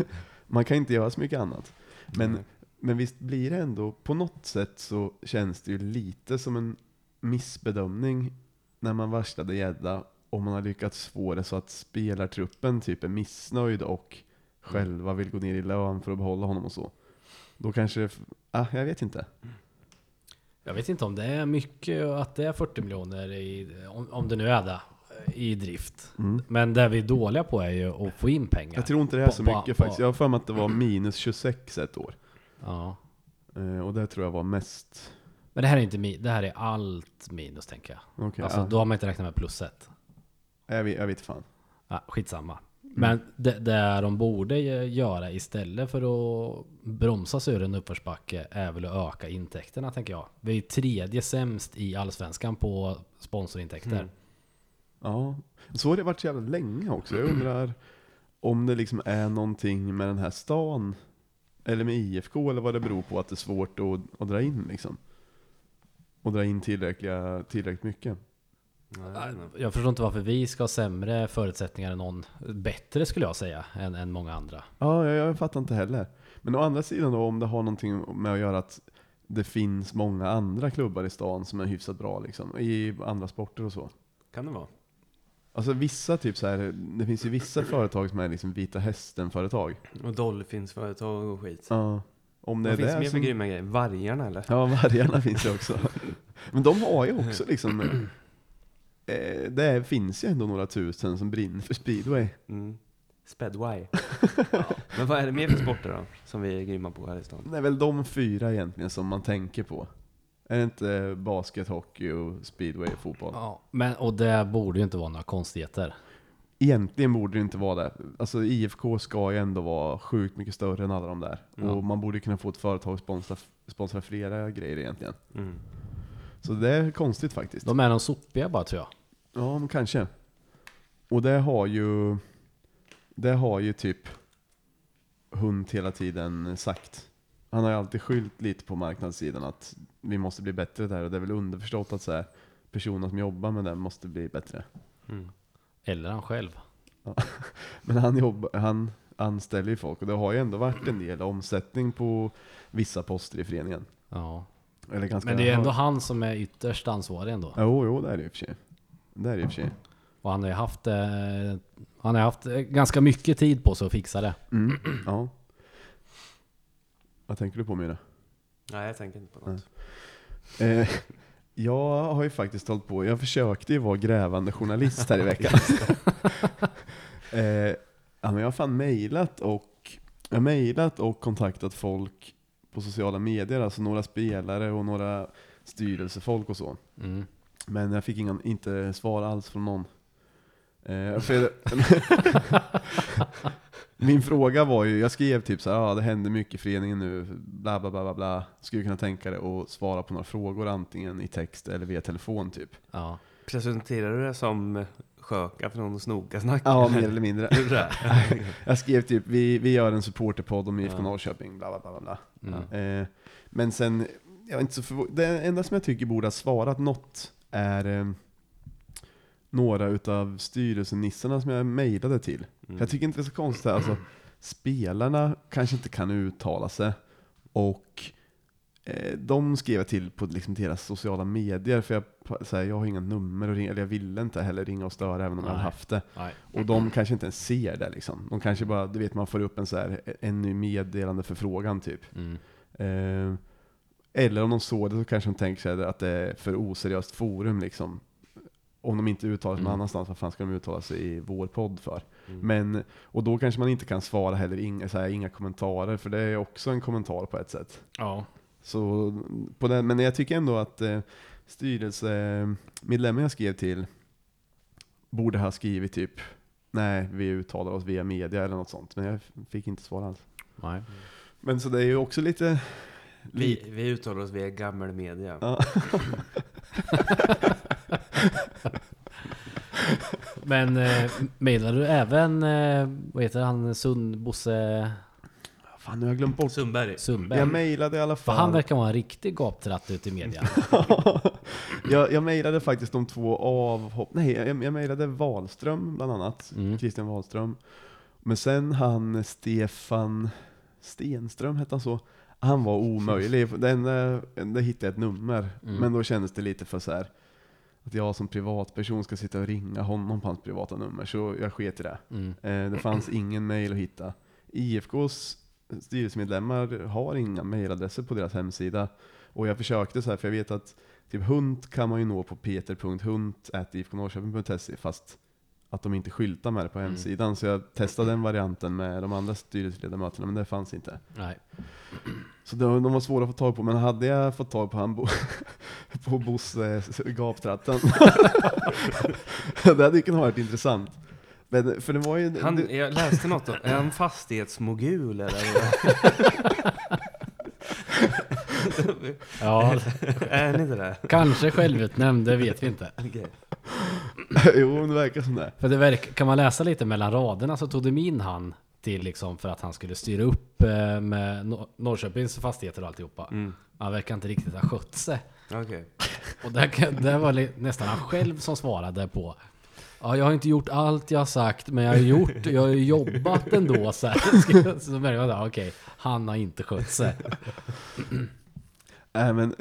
man kan inte göra så mycket annat. Men, men visst blir det ändå, på något sätt så känns det ju lite som en missbedömning när man varslade gädda och man har lyckats få det så att spelartruppen typ är missnöjd och själva vill gå ner i lön för att behålla honom och så. Då kanske, ah, jag vet inte. Jag vet inte om det är mycket att det är 40 miljoner i, om, om det nu är det, i drift. Men det vi är dåliga på är ju att få in pengar. Jag tror inte det är så mycket faktiskt. Jag har för mig att det var minus 26 ett år. Ja. Eh, och det tror jag var mest. Men det här är inte det här är allt minus tänker jag. Okej, alltså ja. då har man inte räknat med plusset. jag, vet, jag vet fan. Ja, skitsamma. Men det, det de borde göra istället för att bromsa sig ur en uppförsbacke är väl att öka intäkterna tänker jag. Vi är tredje sämst i Allsvenskan på sponsorintäkter. Mm. Ja, så har det varit så jävla länge också. Jag undrar om det liksom är någonting med den här stan, eller med IFK, eller vad det beror på att det är svårt att, att dra in liksom. Och dra in tillräckligt mycket. Nej, jag förstår inte varför vi ska ha sämre förutsättningar än någon. Bättre skulle jag säga, än, än många andra. Ja, jag, jag fattar inte heller. Men å andra sidan då, om det har någonting med att göra att det finns många andra klubbar i stan som är hyfsat bra liksom, i andra sporter och så. Kan det vara? Alltså vissa typ så här, det finns ju vissa företag som är liksom Vita Hästen-företag. Och Dolphins-företag och skit. Ja. Om det Vad är finns det mer för som... grymma grejer? Vargarna eller? Ja, vargarna finns ju också. Men de har ju också liksom... Eh, det finns ju ändå några tusen som brinner för speedway. Mm. Spedway. ja. Men vad är det mer för sporter då? Som vi är grymma på här i stan? Det är väl de fyra egentligen som man tänker på. Är det inte basket, hockey och speedway och fotboll? Ja, men, och det borde ju inte vara några konstigheter. Egentligen borde det inte vara det. Alltså IFK ska ju ändå vara sjukt mycket större än alla de där. Ja. Och man borde kunna få ett företag att sponsra, sponsra flera grejer egentligen. Mm. Så det är konstigt faktiskt. De är de sopiga bara tror jag. Ja, men kanske. Och det har ju, det har ju typ Hunt hela tiden sagt. Han har ju alltid skyllt lite på marknadssidan att vi måste bli bättre där och det är väl underförstått att så här, personerna som jobbar med det måste bli bättre. Mm. Eller han själv. Men han, jobbar, han anställer ju folk och det har ju ändå varit en del omsättning på vissa poster i föreningen. Ja. Eller ganska Men det är ändå han som är ytterst ansvarig ändå. Jo, jo, det är det i och för sig. Det är det i och för sig. Och han har ju haft, eh, han har haft eh, ganska mycket tid på sig att fixa det. Mm. Ja. Vad tänker du på Myra? Nej, jag tänker inte på något. Eh, jag har ju faktiskt hållit på, jag försökte ju vara grävande journalist här i veckan. eh, ja, men jag har fan mejlat och, jag har mejlat och kontaktat folk på sociala medier, alltså några spelare och några styrelsefolk och så. Mm. Men jag fick ingen, inte svar alls från någon. Eh, för min fråga var ju, jag skrev typ så här, ah, det händer mycket i föreningen nu, bla bla bla bla bla. Skulle kunna tänka dig att svara på några frågor antingen i text eller via telefon typ. Ja. Presenterar du det som sköka från Snokasnack? Ja, mer eller mindre. Jag skrev typ, vi, vi gör en supporterpodd om IFK Ja. Norrköping, bla bla bla bla. Mm. Eh, men sen, jag är inte så förvå- det enda som jag tycker borde ha svarat något är eh, några utav styrelsenissarna som jag mejlade till. Mm. Jag tycker inte det är så konstigt, alltså spelarna kanske inte kan uttala sig och eh, de skrev jag till på liksom deras sociala medier för jag, så här, jag har inga nummer att ringa, eller jag ville inte heller ringa och störa även om jag hade Nej. haft det. Nej. Och de kanske inte ens ser det liksom. De kanske bara, du vet man får upp en så här, en ny meddelande förfrågan typ. Mm. Eh, eller om de såg det så kanske de tänker sig att det är för oseriöst forum liksom. Om de inte uttalar sig någon Mm. annanstans, vad fan ska de uttala sig i vår podd för? Mm. Men, och då kanske man inte kan svara heller, inga, så här, inga kommentarer, för det är också en kommentar på ett sätt. Ja. Så, på den, men jag tycker ändå att eh, styrelsemedlemmen jag skrev till borde ha skrivit typ Nej, vi uttalar oss via media eller något sånt. Men jag fick inte svar alls. Nej. Men så det är ju också lite... Vi, vi uttalar oss via gammal media. Ja. Men eh, mejlade du även, eh, vad heter han, Sund, Bosse Fan, nu har jag glömt bort. Sundberg. Sundberg? Jag mejlade i alla För fall. han verkar vara en riktig gaptratt ute i media. jag, jag mejlade faktiskt de två avhopp... Nej, jag, jag mejlade Wahlström bland annat. Mm. Christian Wahlström. Men sen han Stefan Stenström, hette han så? Han var omöjlig. Enda, det hittade jag ett nummer. Mm. Men då kändes det lite för så här att jag som privatperson ska sitta och ringa honom på hans privata nummer. Så jag sket i det. Mm. Eh, det fanns ingen mail att hitta. IFKs styrelsemedlemmar har inga mailadresser på deras hemsida. Och jag försökte så här, för jag vet att typ Hunt kan man ju nå på peter.hunt.ifknorrköping.se fast att de inte skyltar med det på Mm. hemsidan. Så jag testade den varianten med de andra styrelseledamöterna, men det fanns inte. Nej. Så de, de var svåra att få tag på, men hade jag fått tag på han bo, på Bosse gaptratten, det hade ju kunnat varit intressant. Men, för det var ju... Han, det, jag läste något om, är han fastighetsmogul eller? Ja, är han inte det? kanske självutnämnd, det vet vi inte. Okej. Jo, det verkar som det. För det verk, kan man läsa lite mellan raderna så tog de in han till liksom för att han skulle styra upp eh, med Nor- Norrköpings fastigheter och alltihopa. Mm. Han verkar inte riktigt ha skött sig. Okej. Och där, där var det nästan han själv som svarade på Ja, jag har inte gjort allt jag har sagt, men jag har gjort, jag har jobbat ändå. Så, här. så märker man, okej, han har inte skött sig. Äh, men,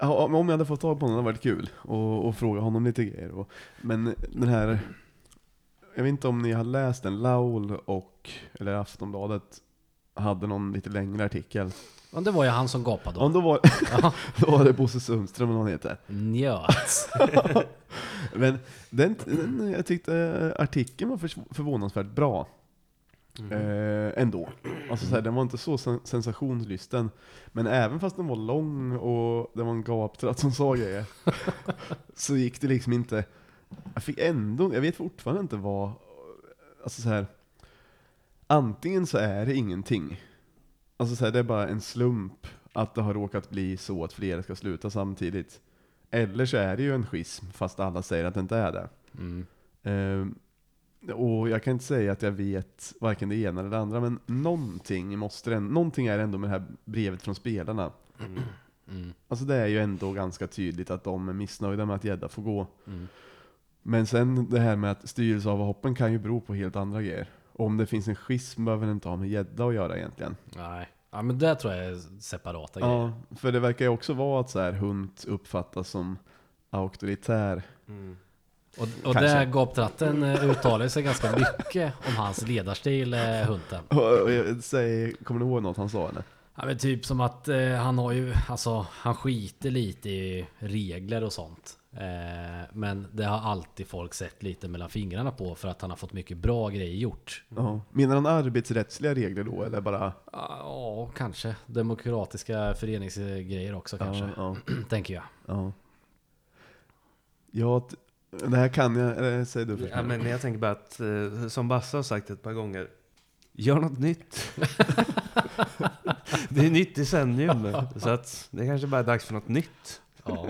om jag hade fått tag på honom hade det varit kul. Och, och fråga honom lite grejer. Och, men den här... Jag vet inte om ni har läst den, Laul och, eller Aftonbladet, hade någon lite längre artikel. Och det var ju han som gapade Ja, då. var, Ja, då var det Bosse Sundström eller vad han heter. njöt. Men den, den, jag tyckte artikeln var för, förvånansvärt bra. Mm. Eh, ändå. Alltså så här, den var inte så sen, sensationslysten. Men även fast den var lång och det var en gaptratt som sa grejer. så gick det liksom inte. Jag fick ändå, jag vet fortfarande inte vad, alltså så här. Antingen så är det ingenting. Alltså så här, det är bara en slump att det har råkat bli så att flera ska sluta samtidigt. Eller så är det ju en schism, fast alla säger att det inte är det. Mm. Ehm, och jag kan inte säga att jag vet varken det ena eller det andra, men någonting, måste det, någonting är ändå med det här brevet från spelarna. Mm. Mm. Alltså det är ju ändå ganska tydligt att de är missnöjda med att Gädda får gå. Mm. Men sen det här med att styrelseavhoppen kan ju bero på helt andra grejer. Och om det finns en schism behöver det inte ha med Gädda att göra egentligen. Nej. Ja men det tror jag är separata grejer. Ja, för det verkar ju också vara att så här, Hunt uppfattas som auktoritär. Mm. Och, och Kanske. där Gaptratten eh, uttalar sig ganska mycket om hans ledarstil, eh, Hunten. Jag säger, kommer du ihåg något han sa eller? Ja, men typ som att eh, han har ju, alltså han skiter lite i regler och sånt. Eh, men det har alltid folk sett lite mellan fingrarna på för att han har fått mycket bra grejer gjort. Ja. Menar han arbetsrättsliga regler då eller bara? Ja, kanske. Demokratiska föreningsgrejer också kanske. Ja, Tänker jag. ja. Ja, t- det här kan jag, eller säg du först. Ja, men jag tänker bara att, eh, som Basse har sagt ett par gånger, gör något nytt. det är nytt decennium, så att det kanske bara är dags för något nytt. Ja.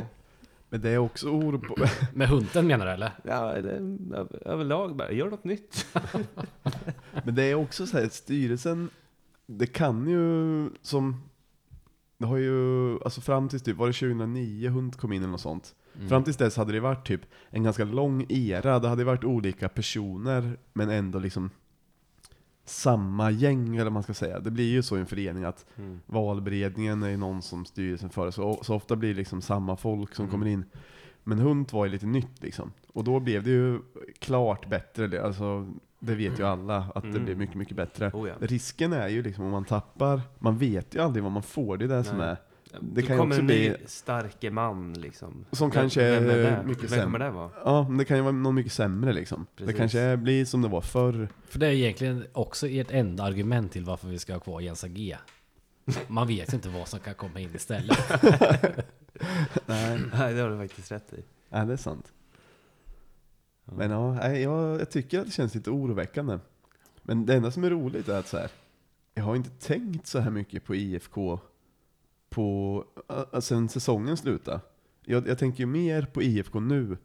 Men det är också ord på... Med Hunten menar du eller? Ja, det, över- överlag bara, gör något nytt. Men det är också så här, styrelsen, det kan ju som, det har ju, alltså fram tills typ, var det 2009 Hund kom in eller något sånt? Mm. Fram tills dess hade det varit typ en ganska lång era, det hade varit olika personer, men ändå liksom samma gäng eller vad man ska säga. Det blir ju så i en förening att Mm. valberedningen är någon som styrelsen föreslår, så ofta blir det liksom samma folk som Mm. kommer in. Men Hunt var ju lite nytt liksom. Och då blev det ju klart bättre, det- alltså det vet ju alla att det Mm. blir mycket, mycket bättre. Oh, ja. Risken är ju liksom om man tappar, man vet ju aldrig vad man får, det är det som är. Det kan ju kommer också en ny bli- starke man liksom. Som Vem- kanske är vem det? mycket Vem sämre. kommer det vara? Ja, men det kan ju vara någon mycket sämre liksom. Det Precis. kanske är, blir som det var förr. För det är egentligen också ert enda argument till varför vi ska ha kvar Jens G. Man vet inte vad som kan komma in istället. Nej, Nej, det har du faktiskt rätt i. ja, det är sant. Ja. Men ja, jag, jag tycker att det känns lite oroväckande. Men det enda som är roligt är att så här, jag har inte tänkt så här mycket på IFK på, sen säsongen slutade. Jag, jag tänker ju mer på IFK nu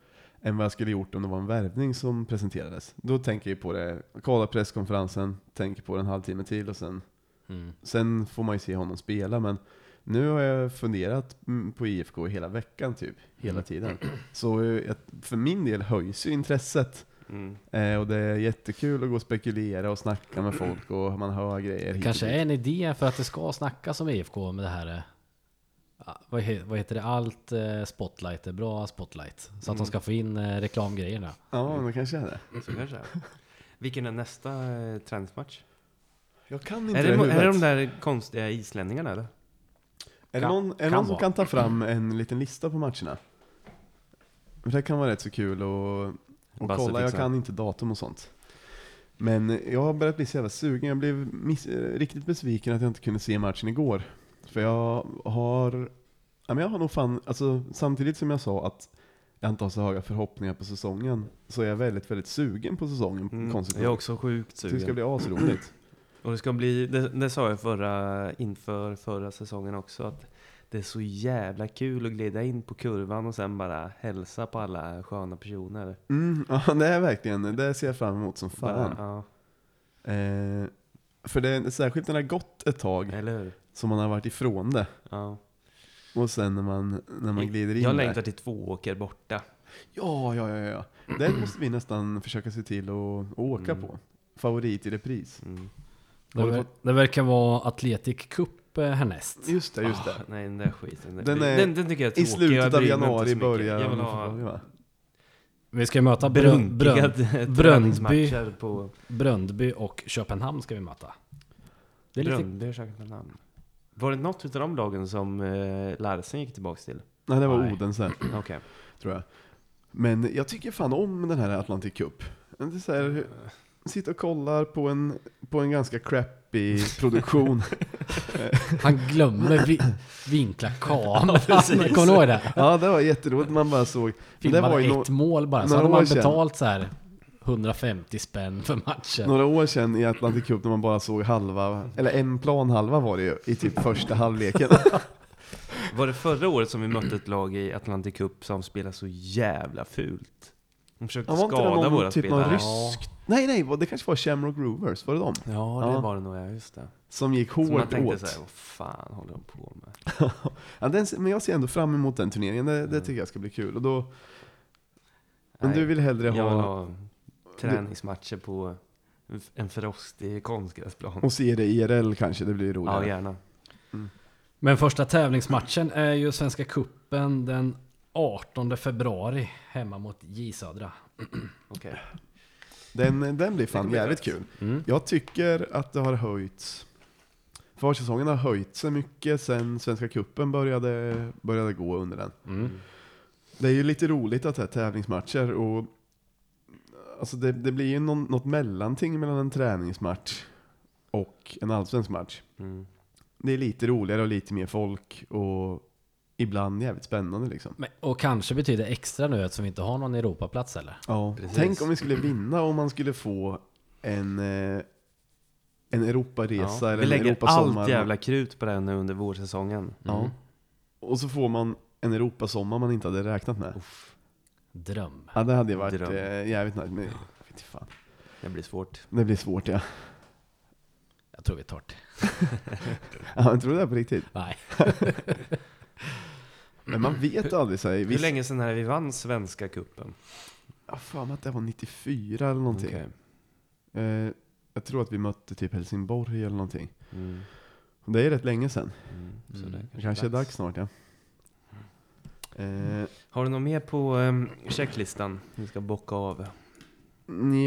än vad jag skulle gjort om det var en värvning som presenterades. Då tänker jag på det, kolla presskonferensen, tänker på det en halvtimme till och sen, Mm. sen får man ju se honom spela. Men nu har jag funderat på IFK hela veckan typ, hela Mm. tiden. Så jag, för min del höjs ju intresset. Mm. Eh, och det är jättekul att gå och spekulera och snacka med folk och man hör grejer. Det kanske är en idé för att det ska snackas om IFK med det här eh, vad, he, vad heter det? Allt eh, spotlight är bra spotlight. Så att Mm. de ska få in eh, reklamgrejerna. Ja, det kanske är det. Så kanske det är. Vilken är nästa eh, träningsmatch? Jag kan inte Är det, det, är det de där konstiga islänningarna eller? Är det Kan- någon, är det kan någon som vara. kan ta fram en liten lista på matcherna? Det kan vara rätt så kul att och kolla, jag kan inte datum och sånt. Men jag har börjat bli så jävla sugen, jag blev miss, riktigt besviken att jag inte kunde se matchen igår. För jag har, ja men jag har nog fan, alltså samtidigt som jag sa att jag inte har så höga förhoppningar på säsongen, så är jag väldigt, väldigt sugen på säsongen, Mm. konstigt Jag är också sjukt Så det ska sugen. bli asroligt. Och det ska bli, det, det sa jag förra, inför förra säsongen också, att det är så jävla kul att glida in på kurvan och sen bara hälsa på alla sköna personer. Mm, ja det är verkligen, det ser jag fram emot som fan. Bara, ja, Eh, för det är särskilt när det har gått ett tag som man har varit ifrån det. Ja. Och sen när man, när man glider in Jag där. längtar till två åker borta. Ja, ja, ja, ja. Den måste vi nästan försöka se till att åka Mm. på. Favorit i repris. Mm. Det, ver- fått- det verkar vara Atletic Cup eh, härnäst. Just det, just det. Ah, nej, den där skiten. Den är den, den tycker jag är I tråkig. slutet jag av januari börjar Jag vill ha? Vi ska möta Brön, Brön, träningsmatcher på Bröndby och Köpenhamn ska vi möta. Det är lite, Bröndby. något namn. Var det något utav de lagen som eh, Larsen gick tillbaks till? Nej, det var Nej. Odense, Okej. tror jag. Men jag tycker fan om den här Atlantic Cup. Det är så här, sitta och kollar på en, på en ganska crappy produktion. han glömmer vi, vinkla kameran. Kommer du ihåg det? ja, det var jätteroligt. Man bara såg. Men det Filmade var ju ett no- mål bara. Så några hade man år sedan. betalt så här 150 spänn för matchen. några år sedan i Atlantic Cup när man bara såg halva, eller en plan halva var det ju, i typ första halvleken. Var det förra året som vi mötte ett lag i Atlantic Cup som spelade så jävla fult? De försökte Ja, skada någon våra typ någon spelare. rysk- Nej, nej, vad- det kanske var Shamrock Rovers, var det dem? Ja, det Ja. var det nog, ja just det. Som gick Så man hårt tänkte åt. såhär, vad fan håller de på med? Ja, den, men jag ser ändå fram emot den turneringen, det, det Mm. tycker jag ska bli kul. Och då, men Nej, du vill hellre jag vill ha ha träningsmatcher på en frostig konstgräsplan. och se det IRL kanske, det blir Ja, roligare. gärna. Men första tävlingsmatchen är ju Svenska Kuppen den 18 februari hemma mot J Södra. Okej. Den, den blir fan jävligt kul. Mm. Jag tycker att det har höjts. Försäsongen har höjt sig mycket sen Svenska Cupen började, började gå under den. Mm. Det är ju lite roligt att det är tävlingsmatcher och alltså det, det blir ju någon, något mellanting mellan en träningsmatch och en allsvensk match. Mm. Det är lite roligare och lite mer folk och ibland jävligt spännande liksom. Men, och kanske betyder extra nu eftersom vi inte har någon Europaplats eller? Ja, Precis. tänk om vi skulle vinna och man skulle få en, eh, en Europaresa Ja. eller Vi en lägger Europasommar. allt jävla krut på det nu under vårsäsongen. Ja. Mm. Och så får man en Europasommar man inte hade räknat med. Dröm. Ja, det hade ju varit Dröm. eh, jävligt nice. Men fan. Det blir svårt. det blir svårt ja. Jag tror vi tar det. ja men tror du det på riktigt? Nej. Men man vet aldrig. Så här, Hur visst, länge sedan är det vi vann Svenska Cupen? Jag mig att det var 94 eller någonting. Okej. Eh, jag tror att vi mötte typ Helsingborg eller någonting. Mm. Det är rätt länge sedan. Mm. Så det Det kanske är dags snart ja. Eh, Har du något mer på um, checklistan vi ska bocka av?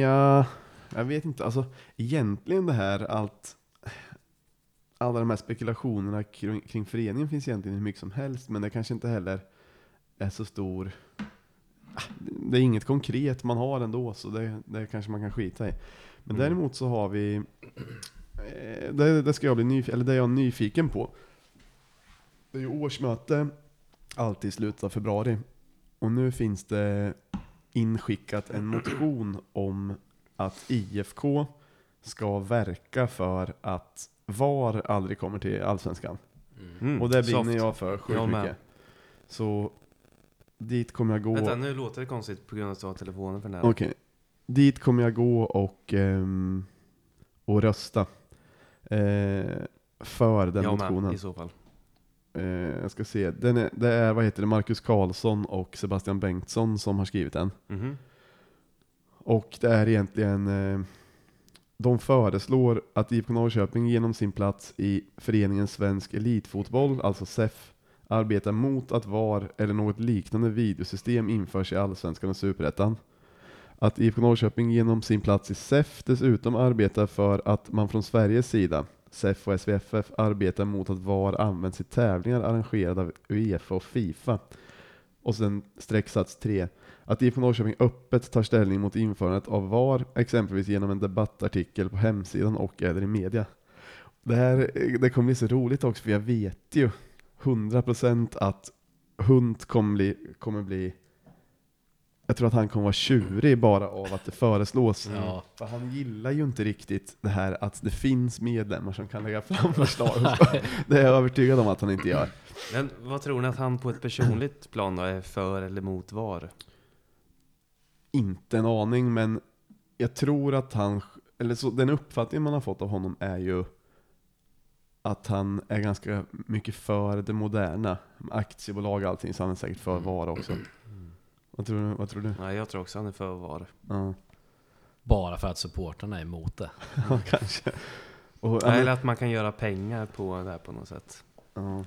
Ja, jag vet inte. Alltså egentligen det här allt. Alla de här spekulationerna kring, kring föreningen finns egentligen hur mycket som helst. Men det kanske inte heller är så stor. Ah, Det är inget konkret man har ändå. Så det, det kanske man kan skita i. Men Mm. däremot så har vi. eh, Det, det ska jag bli nyfiken, eller det är jag nyfiken på. Det är ju årsmöte alltid i slutet av februari. Och nu finns det inskickat en motion om att IFK ska verka för att VAR aldrig kommer till Allsvenskan. Mm. Och det Soft. brinner jag för sjukt Jag med. mycket. Så dit kommer jag gå. Vänta, nu låter det konstigt på grund av att du har telefonen för nära. Okej. Dit kommer jag gå och, ehm, och rösta. Eh, för den jag motionen. med, i så fall. Eh, jag ska se. Den är, det är, vad heter det, Marcus Karlsson och Sebastian Bengtsson som har skrivit den. Mhm. Och det är egentligen, eh, de föreslår att IFK Norrköping genom sin plats i föreningen Svensk Elitfotboll, alltså SEF, arbetar mot att VAR eller något liknande videosystem införs i Allsvenskan och Superettan. Att IFK Norrköping genom sin plats i SEF dessutom arbetar för att man från Sveriges sida, SEF och SVFF, arbetar mot att VAR används i tävlingar arrangerade av Uefa och Fifa. Och sen strecksats 3. Att IFK Norrköping öppet tar ställning mot införandet av VAR, exempelvis genom en debattartikel på hemsidan och eller i media. Det här det kommer bli så roligt också, för jag vet ju 100% att Hunt kommer bli, kommer bli jag tror att han kommer vara tjurig bara av att det föreslås. Ja. För han gillar ju inte riktigt det här att det finns medlemmar som kan lägga fram förslag. det är jag övertygad om att han inte gör. Men vad tror ni att han på ett personligt plan då är för eller mot VAR? Inte en aning, men jag tror att han, eller så, den uppfattningen man har fått av honom är ju att han är ganska mycket för det moderna. Aktiebolag och allting, så han är säkert för VAR också. Vad tror du? Vad tror du? Nej, jag tror också han är för VAR. Ja, Bara för att supportrarna är emot det. kanske. Och, ja, men- Eller att man kan göra pengar på det här på något sätt. ja.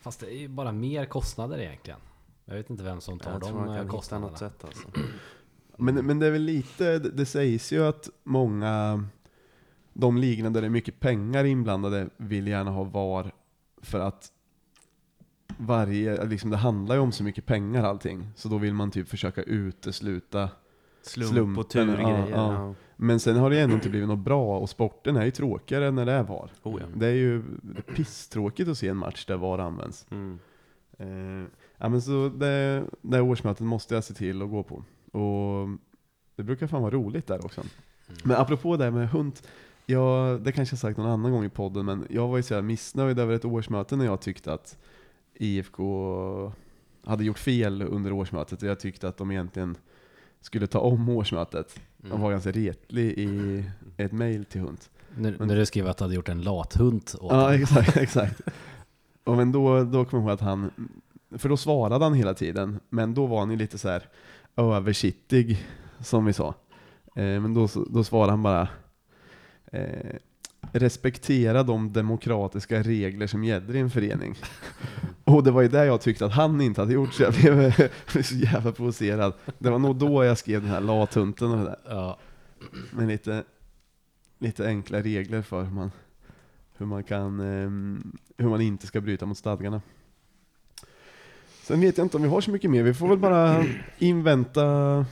Fast det är ju bara mer kostnader egentligen. Jag vet inte vem som tar Jag tror de man eh, kan kostnaderna. något sätt alltså. Men, men det är väl lite, det, det sägs ju att många, de ligorna där det är mycket pengar inblandade vill gärna ha VAR för att varje, liksom det handlar ju om så mycket pengar allting. Så då vill man typ försöka utesluta. Slump Slumpen, och turgrejer. ja, ja. Men sen har det ändå inte blivit något bra och sporten är ju tråkigare när det är VAR. Oh, ja. Det är ju pisstråkigt att se en match där VAR används. Mm. Eh, ja men så det, det årsmötet måste jag se till att gå på. Och det brukar fan vara roligt där också. Men apropå det här med hund. Jag, det kanske jag sagt någon annan gång i podden, men jag var ju så missnöjd över ett årsmöte när jag tyckte att IFK hade gjort fel under årsmötet och jag tyckte att de egentligen skulle ta om årsmötet. De Mm. var ganska retlig i ett mail till Hunt. När, Men- när du skrev att du hade gjort en lathund åt Ja, exakt, exakt. Och men då, då kom jag ihåg att han, för då svarade han hela tiden, men då var han ju lite så här översittig, som vi sa. Eh, men då, då svarade han bara eh, respektera de demokratiska regler som gäller i en förening. Och det var ju det jag tyckte att han inte hade gjort, så jag blev, så jävla provocerad. Det var nog då jag skrev den här lathunten och det där. Ja. Med lite, lite enkla regler för hur man, hur man kan, ehm, hur man inte ska bryta mot stadgarna. Sen vet jag inte om vi har så mycket mer, vi får väl bara invänta...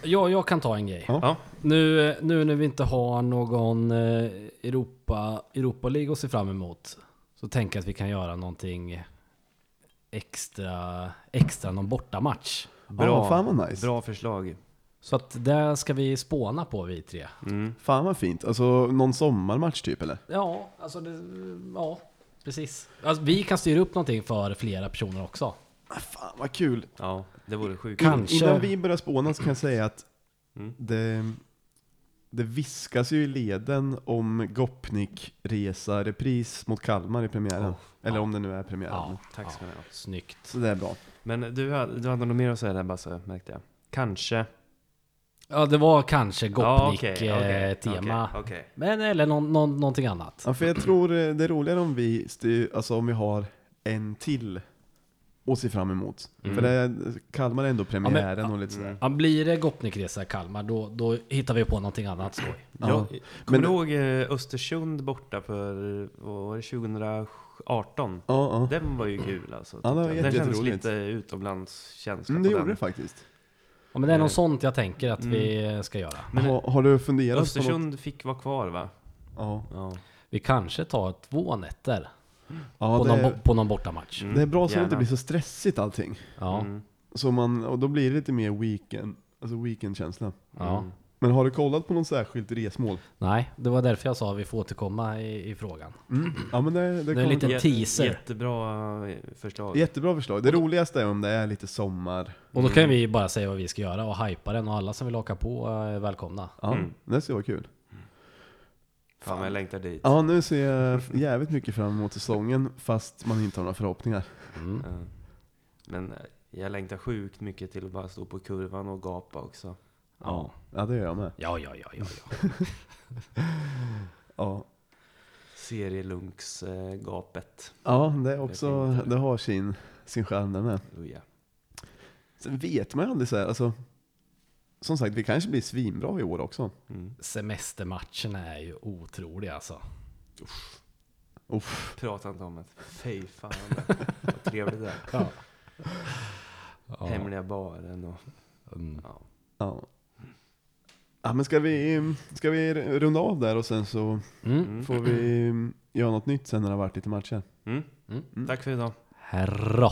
Ja, jag kan ta en grej. Ja. Ja. Nu, nu när vi inte har någon eh, Europa, Europa League att se fram emot så tänker jag att vi kan göra någonting extra, extra någon bortamatch. Bra, Ja, fan vad nice. bra förslag. Så att där ska vi spåna på vi tre. Mm. Fan vad fint, alltså någon sommarmatch typ eller? Ja, alltså det, ja, precis. Alltså, vi kan styra upp någonting för flera personer också. Ah, fan vad kul! Ja, det vore sjukt. Kanske. innan vi börjar spåna så kan jag säga att Mm. det, det viskas ju i leden om Gopnik-resa repris mot Kalmar i premiären. Oh, eller ja. om det nu är premiären. Ja, Tack ska ja, ni ha. Snyggt. Så det är bra. Men du, du hade nog mer att säga där Basse, märkte jag. Kanske. Ja, det var kanske Ja, okej, okej, Gopnik-tema. okej, okej. Men eller någon, någon, någonting annat. Ja, för jag tror eh, det är roligare om vi, styr, alltså om vi har en till att se fram emot. Mm. För det är, Kalmar är ändå premiären och lite sådär. Mm. Ja, blir det Gopnikresa i Kalmar, då, då hittar vi på någonting annat skoj. Ja. Jag, kommer Men- du ihåg eh, Östersund borta för, vad var det, 2018? Ja, ja. Den var ju kul alltså. Ja, det den kändes lite utomlandskänsla Mm, det på gjorde den. det faktiskt. Ja, men det är Eh. något sånt jag tänker att Mm. vi ska göra. Men har, har du funderat på något? Östersund fick vara kvar va? Ja, Ja. Vi kanske tar två nätter ja på, det, någon, på någon bortamatch. Mm, det är bra så det gärna. inte blir så stressigt allting. Ja. Mm. Så man, och då blir det lite mer weekend, alltså weekendkänsla. ja. Mm. Men har du kollat på något särskilt resmål? Nej, det var därför jag sa att vi får återkomma i, i frågan. Mm. Ja men det, det, Det är En Jä- teaser. Jättebra eh, förslag. Jättebra förslag. Det roligaste är om det är lite sommar. Och då kan vi bara säga vad vi ska göra och hypa den och alla som vill åka på är välkomna. Ja, Mm. det ska vara kul. Fan vad jag längtar dit. Ja, nu ser jag jävligt mycket fram emot säsongen fast man inte har några förhoppningar. Mm. Ja. Men eh, jag längtar sjukt mycket till att bara stå på kurvan och gapa också. Ja. Ja, det gör jag med. Ja, ja, ja, ja, ja. Ja, Serielunks-gapet. ja det, är också, det har sin, sin charm det med. Oh, ja. Sen vet man ju aldrig så här, alltså. Som sagt, vi kanske blir svinbra i år också. Mm. Semestermatcherna är ju otroliga alltså. Uff. Prata inte om det. Fy fan. Vad trevligt det är. Ja. Ja. Hemliga baren och... Mm. Ja. Ja. Ja men ska vi, ska vi runda av där och sen så Mm. Mm. får vi göra något nytt sen när det har varit lite matcher. Mm. Mm. Mm. Tack för idag. Herra.